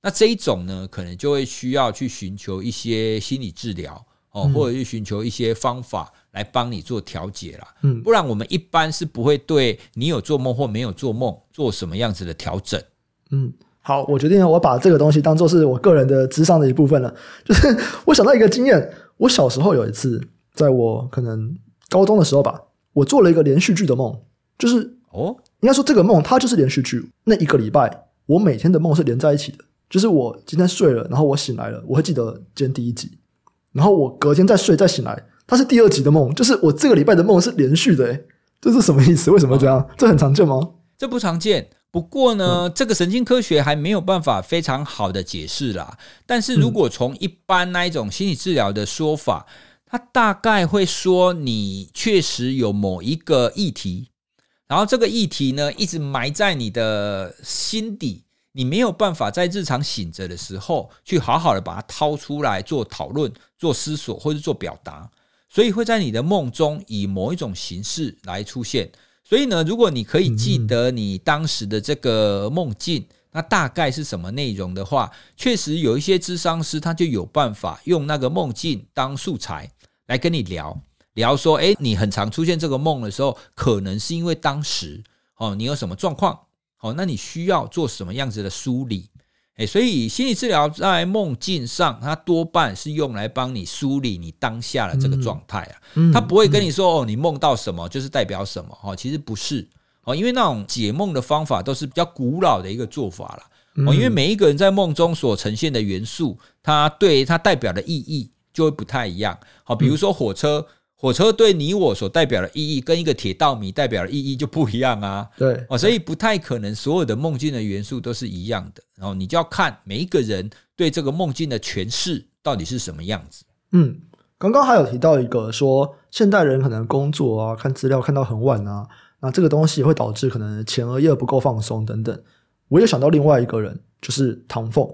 那这一种呢，可能就会需要去寻求一些心理治疗哦，或者去寻求一些方法。来帮你做调节啦，嗯，不然我们一般是不会对你有做梦或没有做梦做什么样子的调整。嗯，好，我决定我把这个东西当做是我个人的智商的一部分了。就是我想到一个经验，我小时候有一次，在我可能高中的时候吧，我做了一个连续剧的梦，就是哦，应该说这个梦它就是连续剧。那一个礼拜，我每天的梦是连在一起的，就是我今天睡了，然后我醒来了，我会记得今天第一集，然后我隔天再睡再醒来。它是第二集的梦，就是我这个礼拜的梦是连续的，诶，这是什么意思？为什么这样？哦，这很常见吗？这不常见。不过呢，嗯，这个神经科学还没有办法非常好的解释啦。但是如果从一般那一种心理治疗的说法，它大概会说你确实有某一个议题，然后这个议题呢一直埋在你的心底，你没有办法在日常醒着的时候去好好的把它掏出来做讨论、做思索或者做表达。所以会在你的梦中以某一种形式来出现。所以呢，如果你可以记得你当时的这个梦境，那大概是什么内容的话，确实有一些咨商师他就有办法用那个梦境当素材来跟你聊聊，说，诶，你很常出现这个梦的时候，可能是因为当时哦，你有什么状况？哦，那你需要做什么样子的梳理？诶，所以心理治疗在梦境上，它多半是用来帮你梳理你当下的这个状态啊。它不会跟你说哦，你梦到什么就是代表什么哦，其实不是哦，因为那种解梦的方法都是比较古老的一个做法了哦。因为每一个人在梦中所呈现的元素，它对它代表的意义就会不太一样。好，比如说火车。火车对你我所代表的意义，跟一个铁道迷代表的意义就不一样啊。对，哦，所以不太可能所有的梦境的元素都是一样的。然后你就要看每一个人对这个梦境的诠释到底是什么样子。嗯，刚刚还有提到一个说，现代人可能工作啊、看资料看到很晚啊，那这个东西会导致可能前额叶不够放松等等。我也想到另外一个人，就是唐凤。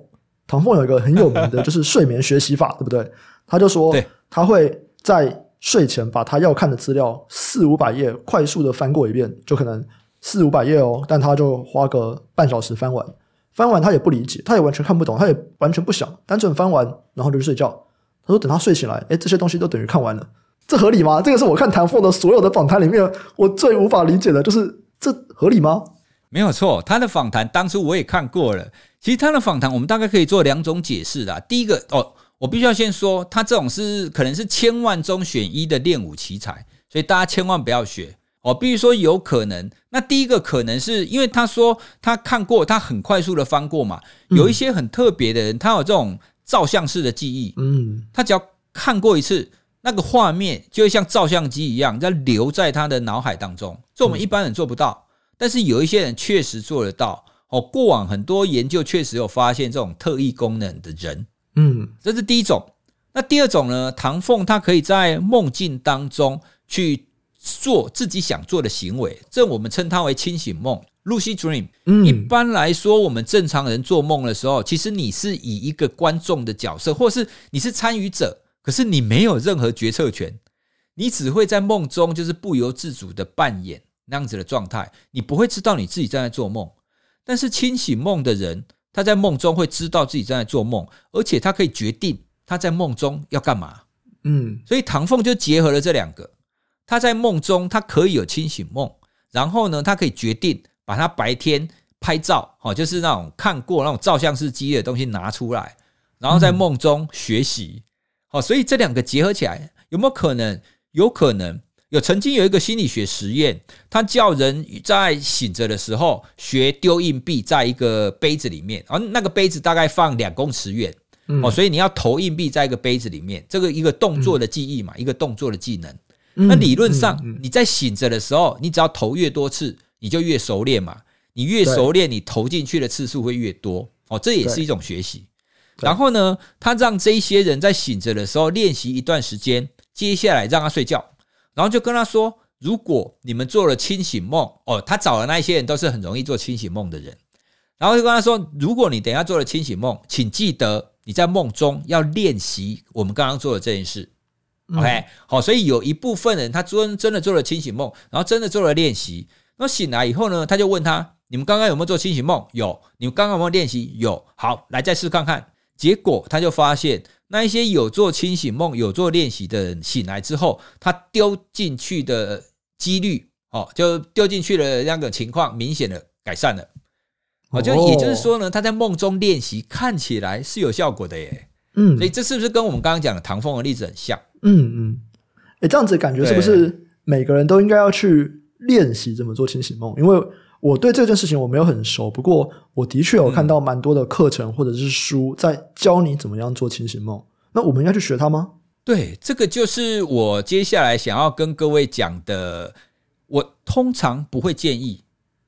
唐凤有一个很有名的 就是睡眠学习法，对不对？他就说，他会在睡前把他要看的资料四五百页快速的翻过一遍，就可能四五百页哦，但他就花个半小时翻完。翻完他也不理解，他也完全看不懂，他也完全不想，单纯翻完然后就去睡觉。他说等他睡醒来，诶，这些东西都等于看完了，这合理吗？这个是我看唐凤的所有的访谈里面我最无法理解的，就是这合理吗？没有错，他的访谈当初我也看过了。其实他的访谈，我们大概可以做两种解释啦。第一个，哦，我必须要先说，他这种是可能是千万中选一的练武奇才，所以大家千万不要学哦。必须说有可能。那第一个可能是因为他说他看过，他很快速的翻过嘛。有一些很特别的人，他有这种照相式的记忆，嗯，他只要看过一次，那个画面就会像照相机一样，在留在他的脑海当中。这我们一般人做不到，但是有一些人确实做得到。哦，过往很多研究确实有发现这种特异功能的人，嗯，这是第一种。那第二种呢？唐凤他可以在梦境当中去做自己想做的行为，这我们称它为清醒梦 （lucid dream）。嗯，一般来说，我们正常人做梦的时候，其实你是以一个观众的角色，或是你是参与者，可是你没有任何决策权，你只会在梦中就是不由自主的扮演那样子的状态，你不会知道你自己正在做梦。但是清醒梦的人，他在梦中会知道自己正在做梦，而且他可以决定他在梦中要干嘛。嗯，所以唐凤就结合了这两个，他在梦中他可以有清醒梦，然后呢，他可以决定把他白天拍照，哦，就是那种看过那种照相式机的东西拿出来，然后在梦中学习。好，所以这两个结合起来，有没有可能？有可能。有曾经有一个心理学实验，他叫人在醒着的时候学丢硬币在一个杯子里面，然后那个杯子大概放两公尺远，哦，所以你要投硬币在一个杯子里面，这个一个动作的记忆嘛，一个动作的技能。那理论上你在醒着的时候，你只要投越多次，你就越熟练嘛，你越熟练，你投进去的次数会越多，哦，这也是一种学习。然后呢，他让这些人在醒着的时候练习一段时间，接下来让他睡觉。然后就跟他说：“如果你们做了清醒梦，哦，他找的那些人都是很容易做清醒梦的人。然后就跟他说：如果你等一下做了清醒梦，请记得你在梦中要练习我们刚刚做的这件事。OK，好，所以有一部分人他真真的做了清醒梦，然后真的做了练习。那醒来以后呢，他就问他：你们刚刚有没有做清醒梦？有。你们刚刚有没有练习？有。好，来再试看看。结果他就发现。”那一些有做清醒梦、有做练习的人醒来之后，他丢进去的几率，哦，就丢进去的那个情况明显的改善了。哦，就也就是说呢，他在梦中练习看起来是有效果的耶。嗯，所以这是不是跟我们刚刚讲的唐凤的例子很像？嗯嗯，哎，这样子感觉是不是每个人都应该要去练习怎么做清醒梦？因为我对这件事情我没有很熟，不过我的确有看到蛮多的课程或者是书在教你怎么样做清醒梦。那我们应该去学它吗？对，这个就是我接下来想要跟各位讲的。我通常不会建议，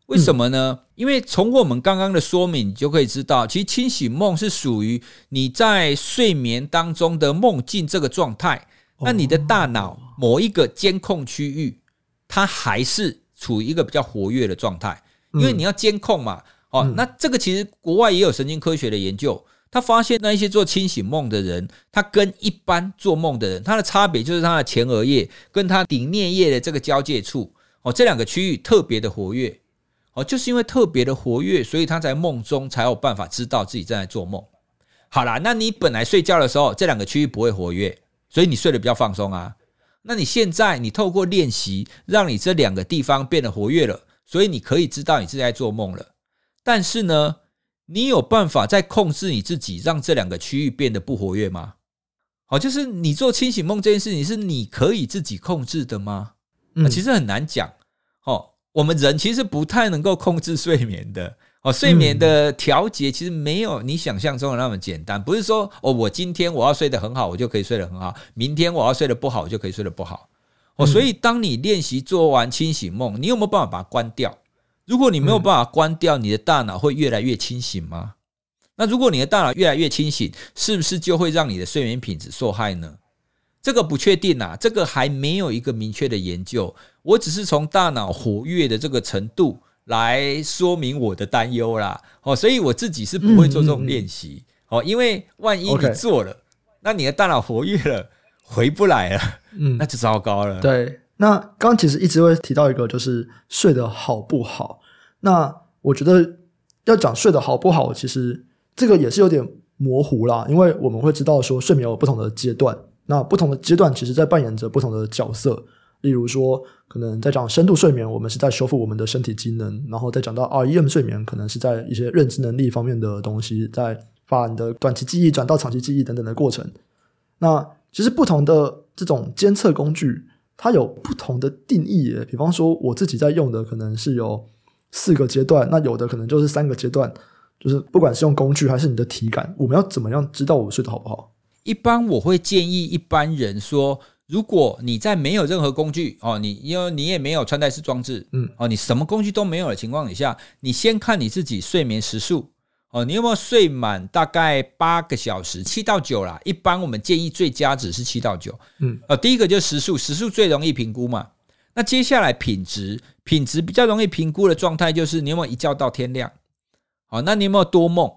为什么呢？因为从我们刚刚的说明，你就可以知道，其实清醒梦是属于你在睡眠当中的梦境这个状态。那你的大脑某一个监控区域，它还是。处于一个比较活跃的状态，因为你要监控嘛。哦，那这个其实国外也有神经科学的研究，他发现那一些做清醒梦的人，他跟一般做梦的人，他的差别就是他的前额叶跟他顶颞叶的这个交界处，哦，这两个区域特别的活跃。哦，就是因为特别的活跃，所以他在梦中才有办法知道自己正在做梦。好啦，那你本来睡觉的时候，这两个区域不会活跃，所以你睡得比较放松啊。那你现在你透过练习，让你这两个地方变得活跃了，所以你可以知道你自己在做梦了。但是呢，你有办法在控制你自己，让这两个区域变得不活跃吗？好，就是你做清醒梦这件事情是你可以自己控制的吗？嗯其实很难讲。哦，我们人其实不太能够控制睡眠的。哦，睡眠的调节其实没有你想象中的那么简单，不是说哦，我今天我要睡得很好，我就可以睡得很好；明天我要睡得不好，我就可以睡得不好。哦，所以当你练习做完清醒梦，你有没有办法把它关掉？如果你没有办法关掉，你的大脑会越来越清醒吗？那如果你的大脑越来越清醒，是不是就会让你的睡眠品质受害呢？这个不确定啊，这个还没有一个明确的研究。我只是从大脑活跃的这个程度。来说明我的担忧啦，哦，所以我自己是不会做这种练习，哦，因为万一你做了，那你的大脑活跃了，回不来了，嗯，那就糟糕了。对，那刚刚其实一直会提到一个，就是睡得好不好。那我觉得要讲睡得好不好，其实这个也是有点模糊啦，因为我们会知道说睡眠有不同的阶段，那不同的阶段其实在扮演着不同的角色。例如说，可能在讲深度睡眠，我们是在修复我们的身体机能；然后再讲到 REM 睡眠，可能是在一些认知能力方面的东西，在把你的短期记忆转到长期记忆等等的过程。那其实不同的这种监测工具，它有不同的定义。比方说，我自己在用的可能是有四个阶段，那有的可能就是三个阶段。就是不管是用工具还是你的体感，我们要怎么样知道我睡得好不好？一般我会建议一般人说，如果你在没有任何工具哦，你因为你也没有穿戴式装置，嗯，哦，你什么工具都没有的情况底下，你先看你自己睡眠时数哦，你有没有睡满大概八个小时，七到九啦。一般我们建议最佳值是七到九，嗯，呃，第一个就是时数，时数最容易评估嘛。那接下来品质，品质比较容易评估的状态就是你有没有一觉到天亮。好，那你有没有多梦？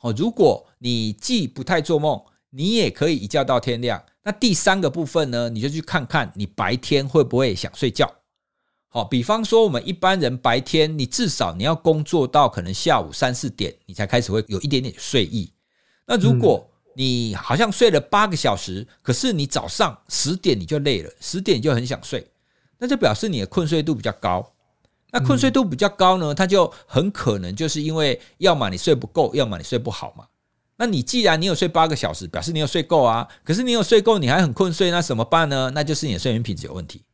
哦，如果你既不太做梦，你也可以一觉到天亮。那第三个部分呢，你就去看看你白天会不会想睡觉。好，比方说我们一般人白天，你至少你要工作到可能下午三四点，你才开始会有一点点睡意。那如果你好像睡了八个小时，可是你早上十点你就累了，十点就很想睡，那就表示你的困睡度比较高。那困睡度比较高呢，它就很可能就是因为要么你睡不够，要么你睡不好嘛。那你既然你有睡八个小时，表示你有睡够啊。可是你有睡够，你还很困睡，那怎么办呢？那就是你的睡眠品质有问题。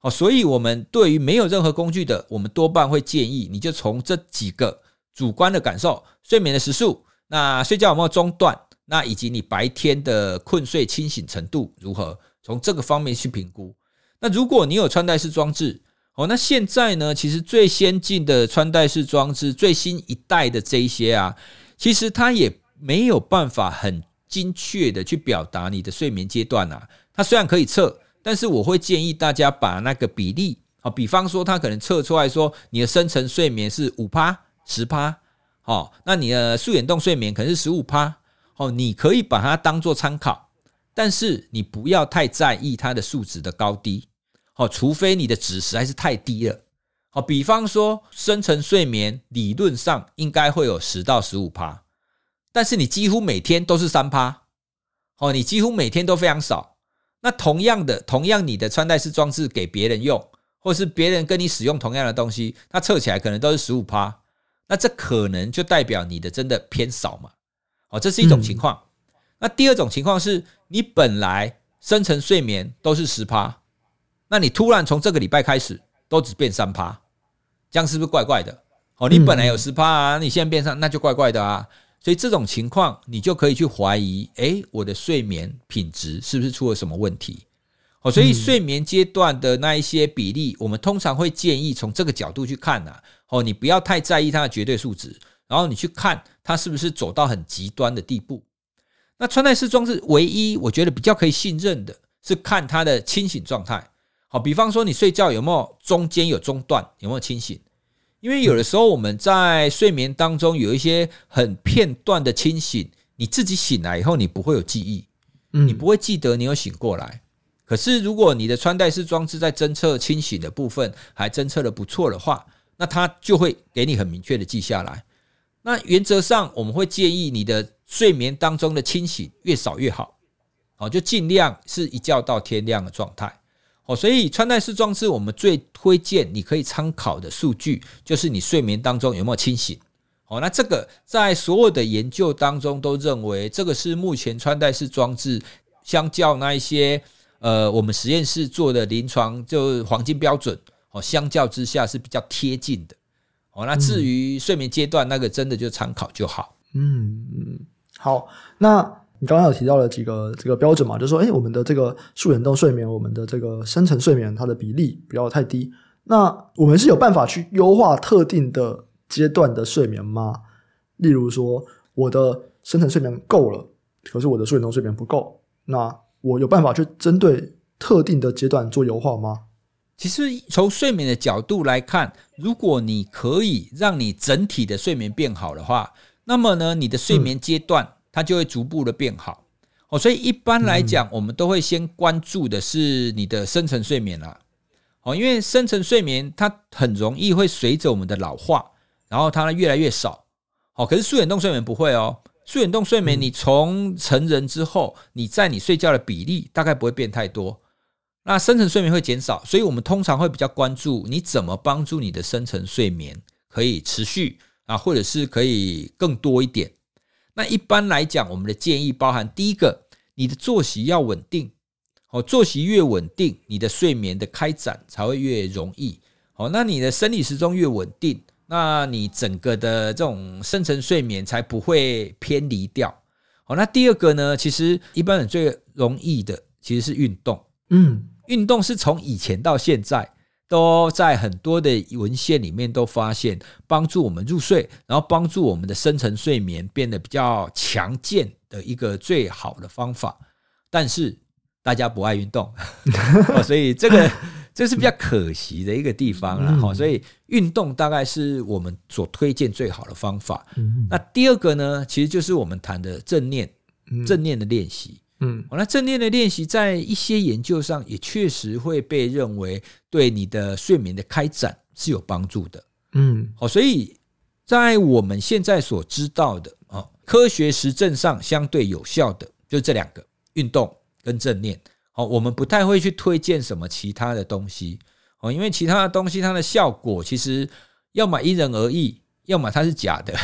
好，所以我们对于没有任何工具的，我们多半会建议你就从这几个主观的感受：睡眠的时数，那睡觉有没有中断，那以及你白天的困睡清醒程度如何，从这个方面去评估。那如果你有穿戴式装置，哦，那现在呢？其实最先进的穿戴式装置，最新一代的这一些啊，其实它也没有办法很精确的去表达你的睡眠阶段啊。它虽然可以测，但是我会建议大家把那个比例啊，比方说它可能测出来说你的深层睡眠是五趴、十趴，哦，那你的素眼动睡眠可能是十五趴，哦，你可以把它当做参考，但是你不要太在意它的数值的高低。哦，除非你的值实在是太低了。好，比方说深层睡眠理论上应该会有十到十五趴，但是你几乎每天都是三趴。哦，你几乎每天都非常少。那同样的，同样你的穿戴式装置给别人用，或是别人跟你使用同样的东西，它测起来可能都是十五趴。那这可能就代表你的真的偏少嘛？哦，这是一种情况。那第二种情况是你本来深层睡眠都是十趴。那你突然从这个礼拜开始都只变三趴，这样是不是怪怪的？哦，你本来有十趴啊，你现在变上，那就怪怪的啊。所以这种情况，你就可以去怀疑，诶，我的睡眠品质是不是出了什么问题？哦，所以睡眠阶段的那一些比例，我们通常会建议从这个角度去看呐。哦，你不要太在意它的绝对数值，然后你去看它是不是走到很极端的地步。那穿戴式装置唯一我觉得比较可以信任的是看它的清醒状态。好，比方说你睡觉有没有中间有中断，有没有清醒？因为有的时候我们在睡眠当中有一些很片段的清醒，你自己醒来以后你不会有记忆，嗯你不会记得你有醒过来。可是如果你的穿戴式装置在侦测清醒的部分还侦测的不错的话，那它就会给你很明确的记下来。那原则上我们会建议你的睡眠当中的清醒越少越好，哦，就尽量是一觉到天亮的状态。哦，所以穿戴式装置，我们最推荐你可以参考的数据，就是你睡眠当中有没有清醒。哦，那这个在所有的研究当中都认为，这个是目前穿戴式装置相较那一些呃我们实验室做的临床就黄金标准哦，相较之下是比较贴近的。哦，那至于睡眠阶段那个，真的就参考就好。嗯嗯，好，那。你刚刚有提到了几个这个标准嘛？就是说，哎，我们的这个素眼动睡眠，我们的这个深层睡眠，它的比例不要太低。那我们是有办法去优化特定的阶段的睡眠吗？例如说，我的深层睡眠够了，可是我的素眼动睡眠不够，那我有办法去针对特定的阶段做优化吗？其实从睡眠的角度来看，如果你可以让你整体的睡眠变好的话，那么呢，你的睡眠阶段、嗯。它就会逐步的变好。哦，所以一般来讲，我们都会先关注的是你的深层睡眠啦，哦，因为深层睡眠它很容易会随着我们的老化，然后它越来越少，哦，可是素眼动睡眠不会哦，素眼动睡眠你从成人之后，你在你睡觉的比例大概不会变太多，那深层睡眠会减少，所以我们通常会比较关注你怎么帮助你的深层睡眠可以持续啊，或者是可以更多一点。那一般来讲，我们的建议包含第一个，你的作息要稳定，哦，作息越稳定，你的睡眠的开展才会越容易。哦，那你的生理时钟越稳定，那你整个的这种深层睡眠才不会偏离掉。好，那第二个呢，其实一般人最容易的其实是运动，嗯。运动是从以前到现在都在很多的文献里面都发现，帮助我们入睡，然后帮助我们的深层睡眠变得比较强健的一个最好的方法。但是大家不爱运动，所以这个这是比较可惜的一个地方了。好，所以运动大概是我们所推荐最好的方法。那第二个呢，其实就是我们谈的正念，正念的练习。嗯，那正念的练习在一些研究上也确实会被认为对你的睡眠的开展是有帮助的。嗯，好，所以在我们现在所知道的啊，科学实证上相对有效的就这两个运动跟正念。好，我们不太会去推荐什么其他的东西哦，因为其他的东西它的效果其实要么因人而异，要么它是假的。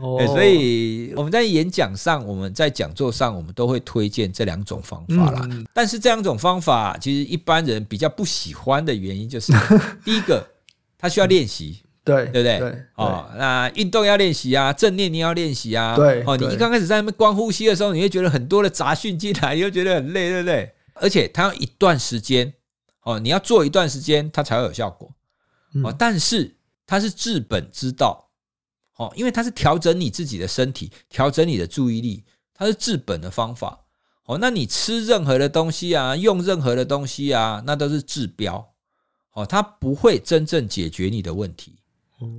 哦，所以我们在演讲上，我们在讲座上，我们都会推荐这两种方法啦。但是这两种方法，其实一般人比较不喜欢的原因，就是 第一个，它需要练习，对对不对？哦，那运动要练习啊，正念你要练习啊，对哦，你一刚开始在那边光呼吸的时候，你会觉得很多的杂讯进来，你会觉得很累，对不对？而且它要一段时间，哦，你要做一段时间，它才会有效果。哦，但是它是治本之道。哦，因为它是调整你自己的身体，调整你的注意力，它是治本的方法。哦，那你吃任何的东西啊，用任何的东西啊，那都是治标。哦，它不会真正解决你的问题。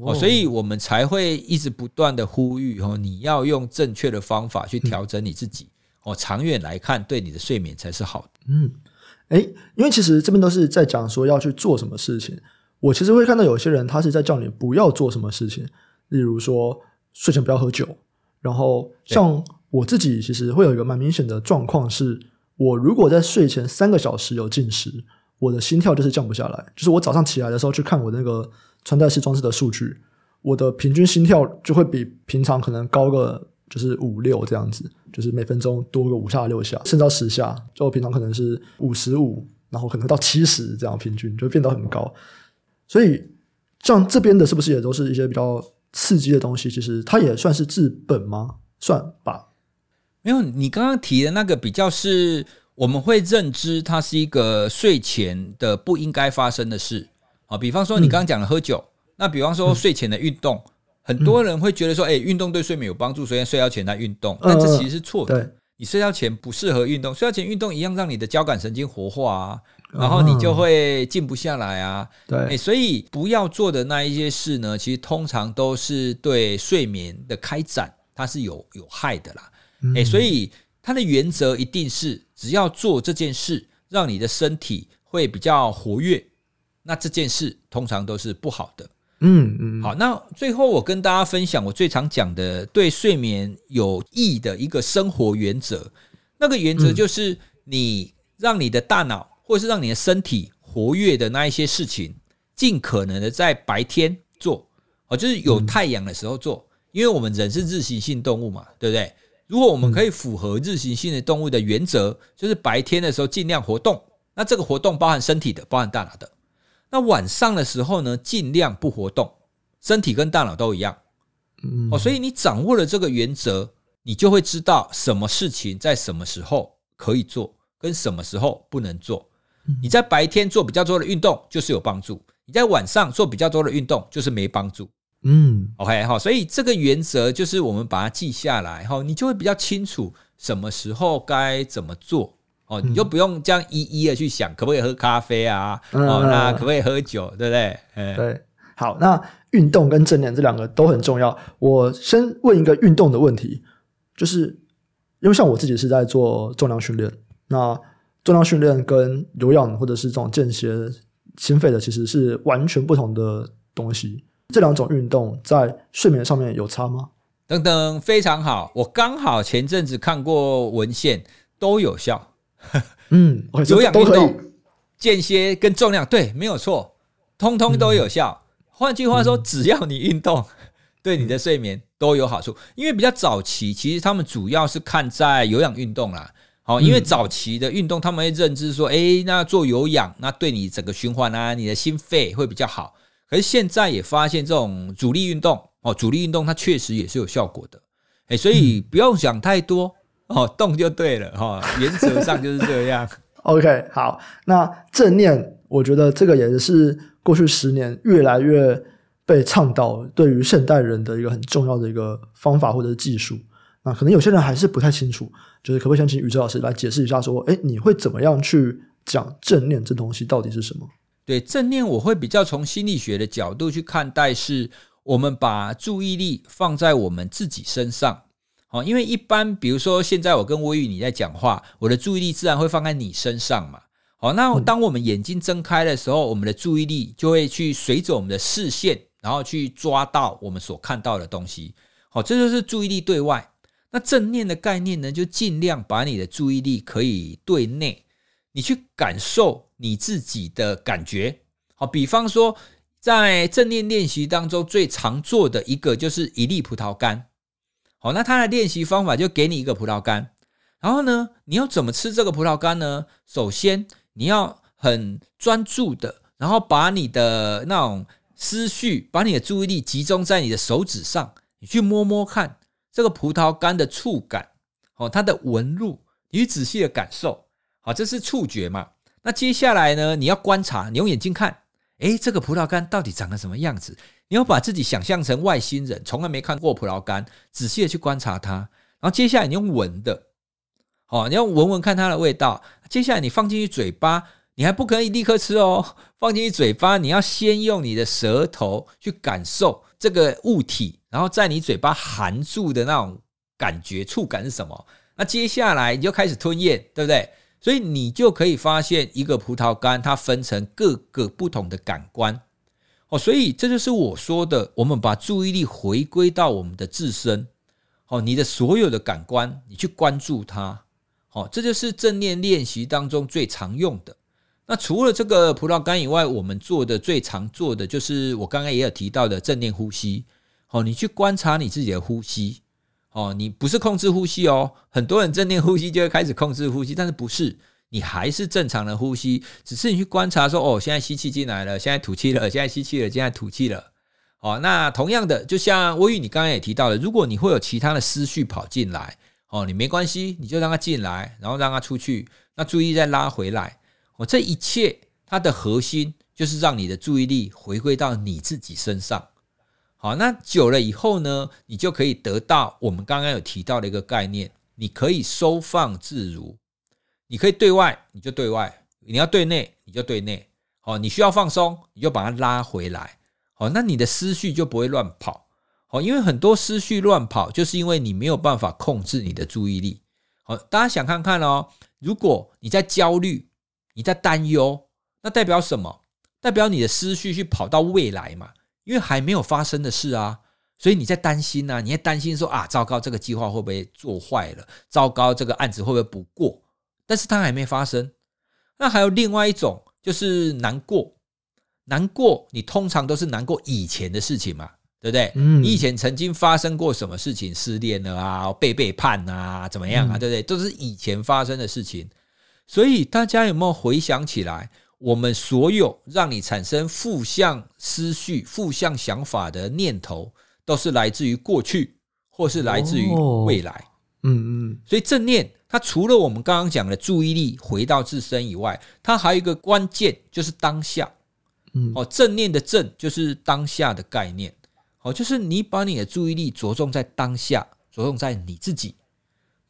哦，所以我们才会一直不断的呼吁哦，你要用正确的方法去调整你自己。哦，长远来看，对你的睡眠才是好的。嗯，诶，因为其实这边都是在讲说要去做什么事情。我其实会看到有些人他是在叫你不要做什么事情。例如说，睡前不要喝酒。然后，像我自己其实会有一个蛮明显的状况，是我如果在睡前三个小时有进食，我的心跳就是降不下来。就是我早上起来的时候去看我那个穿戴式装置的数据，我的平均心跳就会比平常可能高个就是五六这样子，就是每分钟多个五下六下，甚至到十下。就我平常可能是五十五，然后可能到七十这样平均，就会变得很高。所以，像这边的是不是也都是一些比较？刺激的东西，其实它也算是治本吗？算吧。没有，你刚刚提的那个比较是我们会认知它是一个睡前的不应该发生的事啊。比方说你刚刚讲的喝酒，嗯、那比方说睡前的运动，嗯、很多人会觉得说，哎、欸，运动对睡眠有帮助，所以睡觉前来运动，但这其实是错的。呃、你睡觉前不适合运动，睡觉前运动一样让你的交感神经活化啊。然后你就会静不下来啊，对，欸，所以不要做的那一些事呢，其实通常都是对睡眠的开展，它是有有害的啦。欸，所以它的原则一定是，只要做这件事，让你的身体会比较活跃，那这件事通常都是不好的。嗯嗯，好，那最后我跟大家分享我最常讲的对睡眠有益的一个生活原则，那个原则就是你让你的大脑。或是让你的身体活跃的那一些事情，尽可能的在白天做，哦，就是有太阳的时候做，因为我们人是日行性动物嘛，对不对？如果我们可以符合日行性的动物的原则，就是白天的时候尽量活动，那这个活动包含身体的，包含大脑的。那晚上的时候呢，尽量不活动，身体跟大脑都一样。哦，所以你掌握了这个原则，你就会知道什么事情在什么时候可以做，跟什么时候不能做。你在白天做比较多的运动就是有帮助，你在晚上做比较多的运动就是没帮助。嗯，OK 好，所以这个原则就是我们把它记下来哈，你就会比较清楚什么时候该怎么做哦，你就不用这样一一的去想可不可以喝咖啡啊，哦，那可不可以喝酒，对不对？嗯，对。好，那运动跟正念这两个都很重要。我先问一个运动的问题，就是因为像我自己是在做重量训练，那。重量训练跟有氧或者是这种间歇心肺的，其实是完全不同的东西。这两种运动在睡眠上面有差吗？等等，非常好。我刚好前阵子看过文献，都有效。嗯，有氧运动、间歇跟重量，对，没有错，通通都有效。嗯、换句话说，嗯、只要你运动，对你的睡眠都有好处。因为比较早期，其实他们主要是看在有氧运动啦。好，因为早期的运动，他们会认知说，诶，那做有氧，那对你整个循环啊，你的心肺会比较好。可是现在也发现，这种阻力运动，哦，阻力运动它确实也是有效果的。诶，所以不用想太多，哦，动就对了，哈，原则上就是这样。OK，好，那正念，我觉得这个也是过去十年越来越被倡导，对于现代人的一个很重要的一个方法或者技术。那可能有些人还是不太清楚，就是可不可以先请宇哲老师来解释一下，说，哎，你会怎么样去讲正念这东西到底是什么？对，正念，我会比较从心理学的角度去看待，是我们把注意力放在我们自己身上。哦，因为一般比如说现在我跟微宇你在讲话，我的注意力自然会放在你身上嘛。好，那当我们眼睛睁开的时候，我们的注意力就会去随着我们的视线，然后去抓到我们所看到的东西。好，这就是注意力对外。那正念的概念呢，就尽量把你的注意力可以对内，你去感受你自己的感觉。好，比方说在正念练习当中最常做的一个就是一粒葡萄干。好，那它的练习方法就给你一个葡萄干，然后呢，你要怎么吃这个葡萄干呢？首先你要很专注的，然后把你的那种思绪，把你的注意力集中在你的手指上，你去摸摸看。这个葡萄干的触感，哦，它的纹路，你仔细的感受，好，这是触觉嘛？那接下来呢，你要观察，你用眼睛看，诶，这个葡萄干到底长得什么样子？你要把自己想象成外星人，从来没看过葡萄干，仔细的去观察它。然后接下来你用闻的，好，你要闻闻看它的味道。接下来你放进去嘴巴，你还不可以立刻吃哦，放进去嘴巴，你要先用你的舌头去感受这个物体。然后在你嘴巴含住的那种感觉、触感是什么？那接下来你就开始吞咽，对不对？所以你就可以发现一个葡萄干，它分成各个不同的感官。哦，所以这就是我说的，我们把注意力回归到我们的自身。哦，你的所有的感官，你去关注它。哦，这就是正念练习当中最常用的。那除了这个葡萄干以外，我们做的最常做的就是我刚刚也有提到的正念呼吸。哦，你去观察你自己的呼吸，哦，你不是控制呼吸哦。很多人正念呼吸就会开始控制呼吸，但是不是，你还是正常的呼吸，只是你去观察说，哦，现在吸气进来了，现在吐气了，现在吸气了，现在吐气了。哦，那同样的，就像威宇你刚刚也提到了，如果你会有其他的思绪跑进来，哦，你没关系，你就让它进来，然后让它出去，那注意再拉回来。哦，这一切它的核心就是让你的注意力回归到你自己身上。好，那久了以后呢，你就可以得到我们刚刚有提到的一个概念，你可以收放自如，你可以对外你就对外，你要对内你就对内。好，你需要放松，你就把它拉回来。好，那你的思绪就不会乱跑。好，因为很多思绪乱跑，就是因为你没有办法控制你的注意力。好，大家想看看哦，如果你在焦虑，你在担忧，那代表什么？代表你的思绪去跑到未来嘛。因为还没有发生的事啊，所以你在担心呐、啊，你在担心说啊，糟糕，这个计划会不会做坏了？糟糕，这个案子会不会不过？但是它还没发生。那还有另外一种，就是难过。难过，你通常都是难过以前的事情嘛，对不对？嗯，你以前曾经发生过什么事情？失恋了啊，被背叛啊，怎么样啊？对不对？都是以前发生的事情。所以大家有没有回想起来？我们所有让你产生负向思绪、负向想法的念头，都是来自于过去，或是来自于未来。嗯嗯。所以正念，它除了我们刚刚讲的注意力回到自身以外，它还有一个关键，就是当下。嗯。哦，正念的正就是当下的概念。哦，就是你把你的注意力着重在当下，着重在你自己。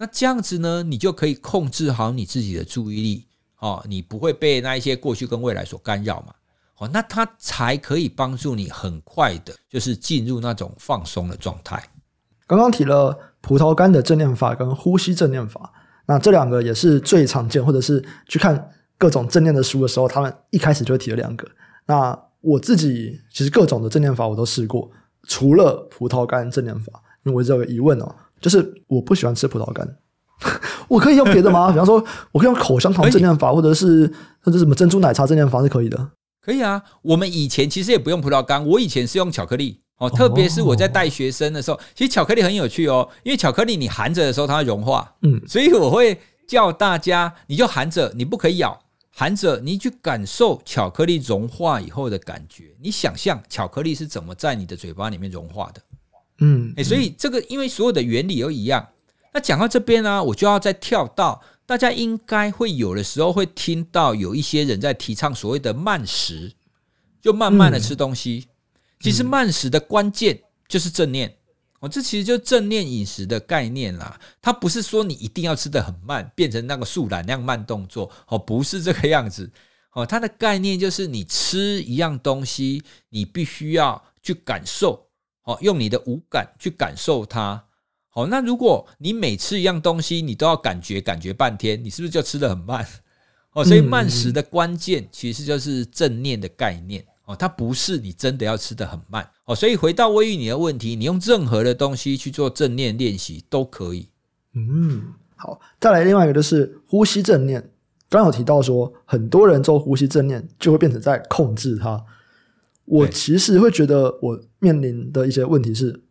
那这样子呢，你就可以控制好你自己的注意力。哦，你不会被那一些过去跟未来所干扰嘛？哦，那它才可以帮助你很快的，就是进入那种放松的状态。刚刚提了葡萄干的正念法跟呼吸正念法，那这两个也是最常见，或者是去看各种正念的书的时候，他们一开始就会提了两个。那我自己其实各种的正念法我都试过，除了葡萄干正念法，因为我有个疑问哦，就是我不喜欢吃葡萄干。我可以用别的吗？比方说，我可以用口香糖正念法，或者是或者什么珍珠奶茶正念法是可以的。可以啊，我们以前其实也不用葡萄干，我以前是用巧克力。哦，特别是我在带学生的时候，其实巧克力很有趣哦，因为巧克力你含着的时候它会融化，嗯，所以我会叫大家，你就含着，你不可以咬，含着你去感受巧克力融化以后的感觉，你想象巧克力是怎么在你的嘴巴里面融化的，嗯，哎，所以这个因为所有的原理都一样，那讲到这边呢，我就要再跳到。大家应该会有的时候会听到有一些人在提倡所谓的慢食，就慢慢的吃东西。其实慢食的关键就是正念哦，这其实就是正念饮食的概念啦。它不是说你一定要吃的很慢，变成那个速懒那样慢动作哦，不是这个样子哦。它的概念就是你吃一样东西，你必须要去感受哦，用你的五感去感受它。好，那如果你每吃一样东西，你都要感觉感觉半天，你是不是就吃得很慢？哦，所以慢食的关键其实就是正念的概念哦，它不是你真的要吃得很慢哦。所以回到微玉你的问题，你用任何的东西去做正念练习都可以。嗯，好，再来另外一个就是呼吸正念。刚刚有提到说，很多人做呼吸正念就会变成在控制它。我其实会觉得我面临的一些问题是。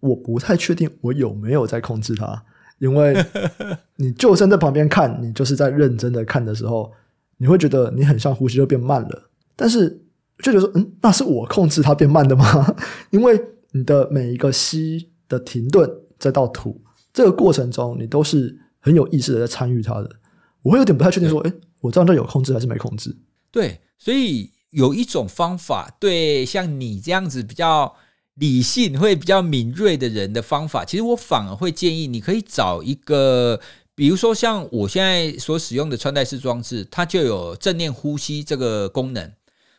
我不太确定我有没有在控制它，因为 你就算在旁边看，你就是在认真的看的时候，你会觉得你很像呼吸就变慢了，但是就觉得说，嗯，那是我控制它变慢的吗？因为你的每一个吸的停顿再到吐这个过程中，你都是很有意识的在参与它的。我会有点不太确定说，诶，我这样就有控制还是没控制？对，所以有一种方法，对像你这样子比较。理性会比较敏锐的人的方法，其实我反而会建议你可以找一个，比如说像我现在所使用的穿戴式装置，它就有正念呼吸这个功能，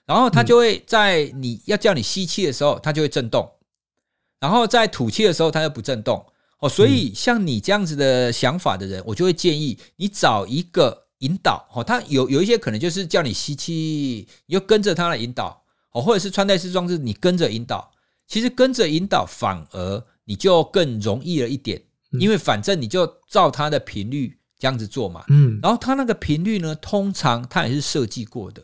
然后它就会在你要叫你吸气的时候，它就会震动，然后在吐气的时候，它又不震动。哦，所以像你这样子的想法的人，我就会建议你找一个引导。哦，他有有一些可能就是叫你吸气，你就跟着他来引导。哦，或者是穿戴式装置，你跟着引导。其实跟着引导反而你就更容易了一点，因为反正你就照它的频率这样子做嘛。嗯，然后它那个频率呢，通常它也是设计过的。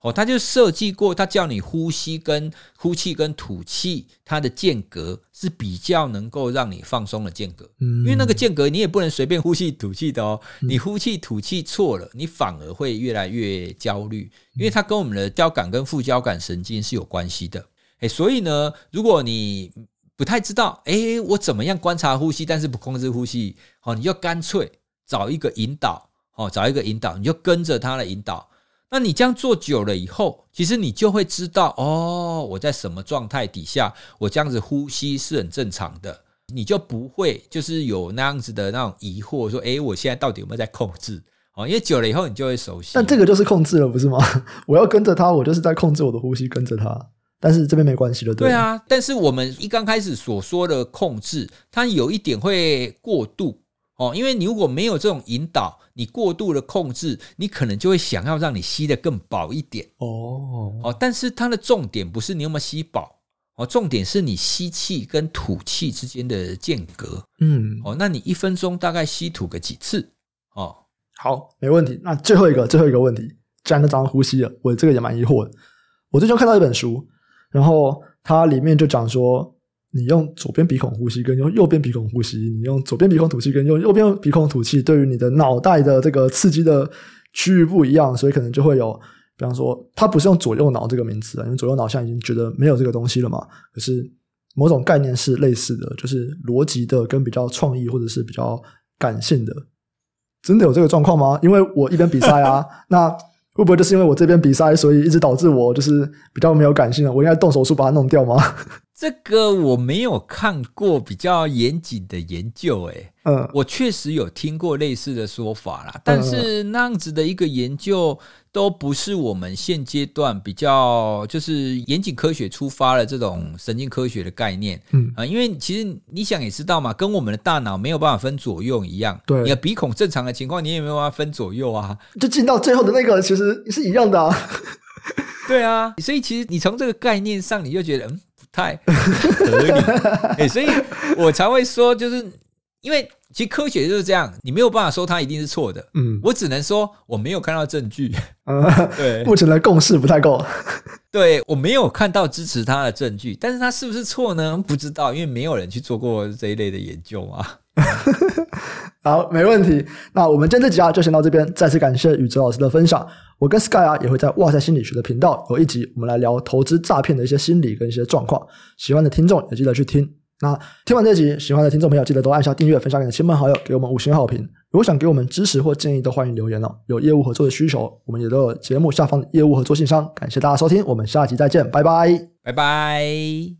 哦，他就设计过，他叫你呼吸跟呼气跟吐气，它的间隔是比较能够让你放松的间隔。嗯，因为那个间隔你也不能随便呼气吐气的哦。你呼气吐气错了，你反而会越来越焦虑，因为它跟我们的交感跟副交感神经是有关系的。诶，所以呢，如果你不太知道，诶，我怎么样观察呼吸，但是不控制呼吸，好，你就干脆找一个引导，哦，找一个引导，你就跟着他的引导。那你这样做久了以后，其实你就会知道，哦，我在什么状态底下，我这样子呼吸是很正常的，你就不会就是有那样子的那种疑惑，说，诶，我现在到底有没有在控制？哦，因为久了以后，你就会熟悉。但这个就是控制了，不是吗？我要跟着他，我就是在控制我的呼吸，跟着他。但是这边没关系了，对，对啊。但是我们一刚开始所说的控制，它有一点会过度哦，因为你如果没有这种引导，你过度的控制，你可能就会想要让你吸得更饱一点哦哦。但是它的重点不是你有没有吸饱哦，重点是你吸气跟吐气之间的间隔。嗯哦，那你一分钟大概吸吐个几次？哦，好，没问题。那最后一个最后一个问题，既然都讲呼吸了，我这个也蛮疑惑的。我最近看到一本书。然后它里面就讲说，你用左边鼻孔呼吸跟用右边鼻孔呼吸，你用左边鼻孔吐气跟用右边鼻孔吐气，对于你的脑袋的这个刺激的区域不一样，所以可能就会有，比方说，它不是用左右脑这个名词啊，因为左右脑现在已经觉得没有这个东西了嘛。可是某种概念是类似的，就是逻辑的跟比较创意或者是比较感性的，真的有这个状况吗？因为我一边比赛啊，那。会不会就是因为我这边鼻塞，所以一直导致我就是比较没有感性了？我应该动手术把它弄掉吗？这个我没有看过比较严谨的研究，诶，嗯，我确实有听过类似的说法啦，但是那样子的一个研究都不是我们现阶段比较就是严谨科学出发的这种神经科学的概念，嗯。啊，因为其实你想也知道嘛，跟我们的大脑没有办法分左右一样，对，你的鼻孔正常的情况，你也没有办法分左右啊，就进到最后的那个其实是一样的啊，对啊，所以其实你从这个概念上，你就觉得嗯。太 合理，欸，所以我才会说，就是因为其实科学就是这样，你没有办法说它一定是错的。嗯，我只能说我没有看到证据。嗯，对，目前的共识不太够。对，我没有看到支持他的证据，但是他是不是错呢？不知道，因为没有人去做过这一类的研究啊。好，没问题。那我们今天这集啊，就先到这边。再次感谢宇哲老师的分享。我跟 Sky 啊，也会在哇塞心理学的频道有一集，我们来聊投资诈骗的一些心理跟一些状况。喜欢的听众也记得去听。那听完这集，喜欢的听众朋友记得都按下订阅，分享给你的亲朋好友，给我们五星好评。如果想给我们支持或建议，都欢迎留言哦。有业务合作的需求，我们也都有节目下方的业务合作信箱。感谢大家收听，我们下集再见，拜拜，拜拜。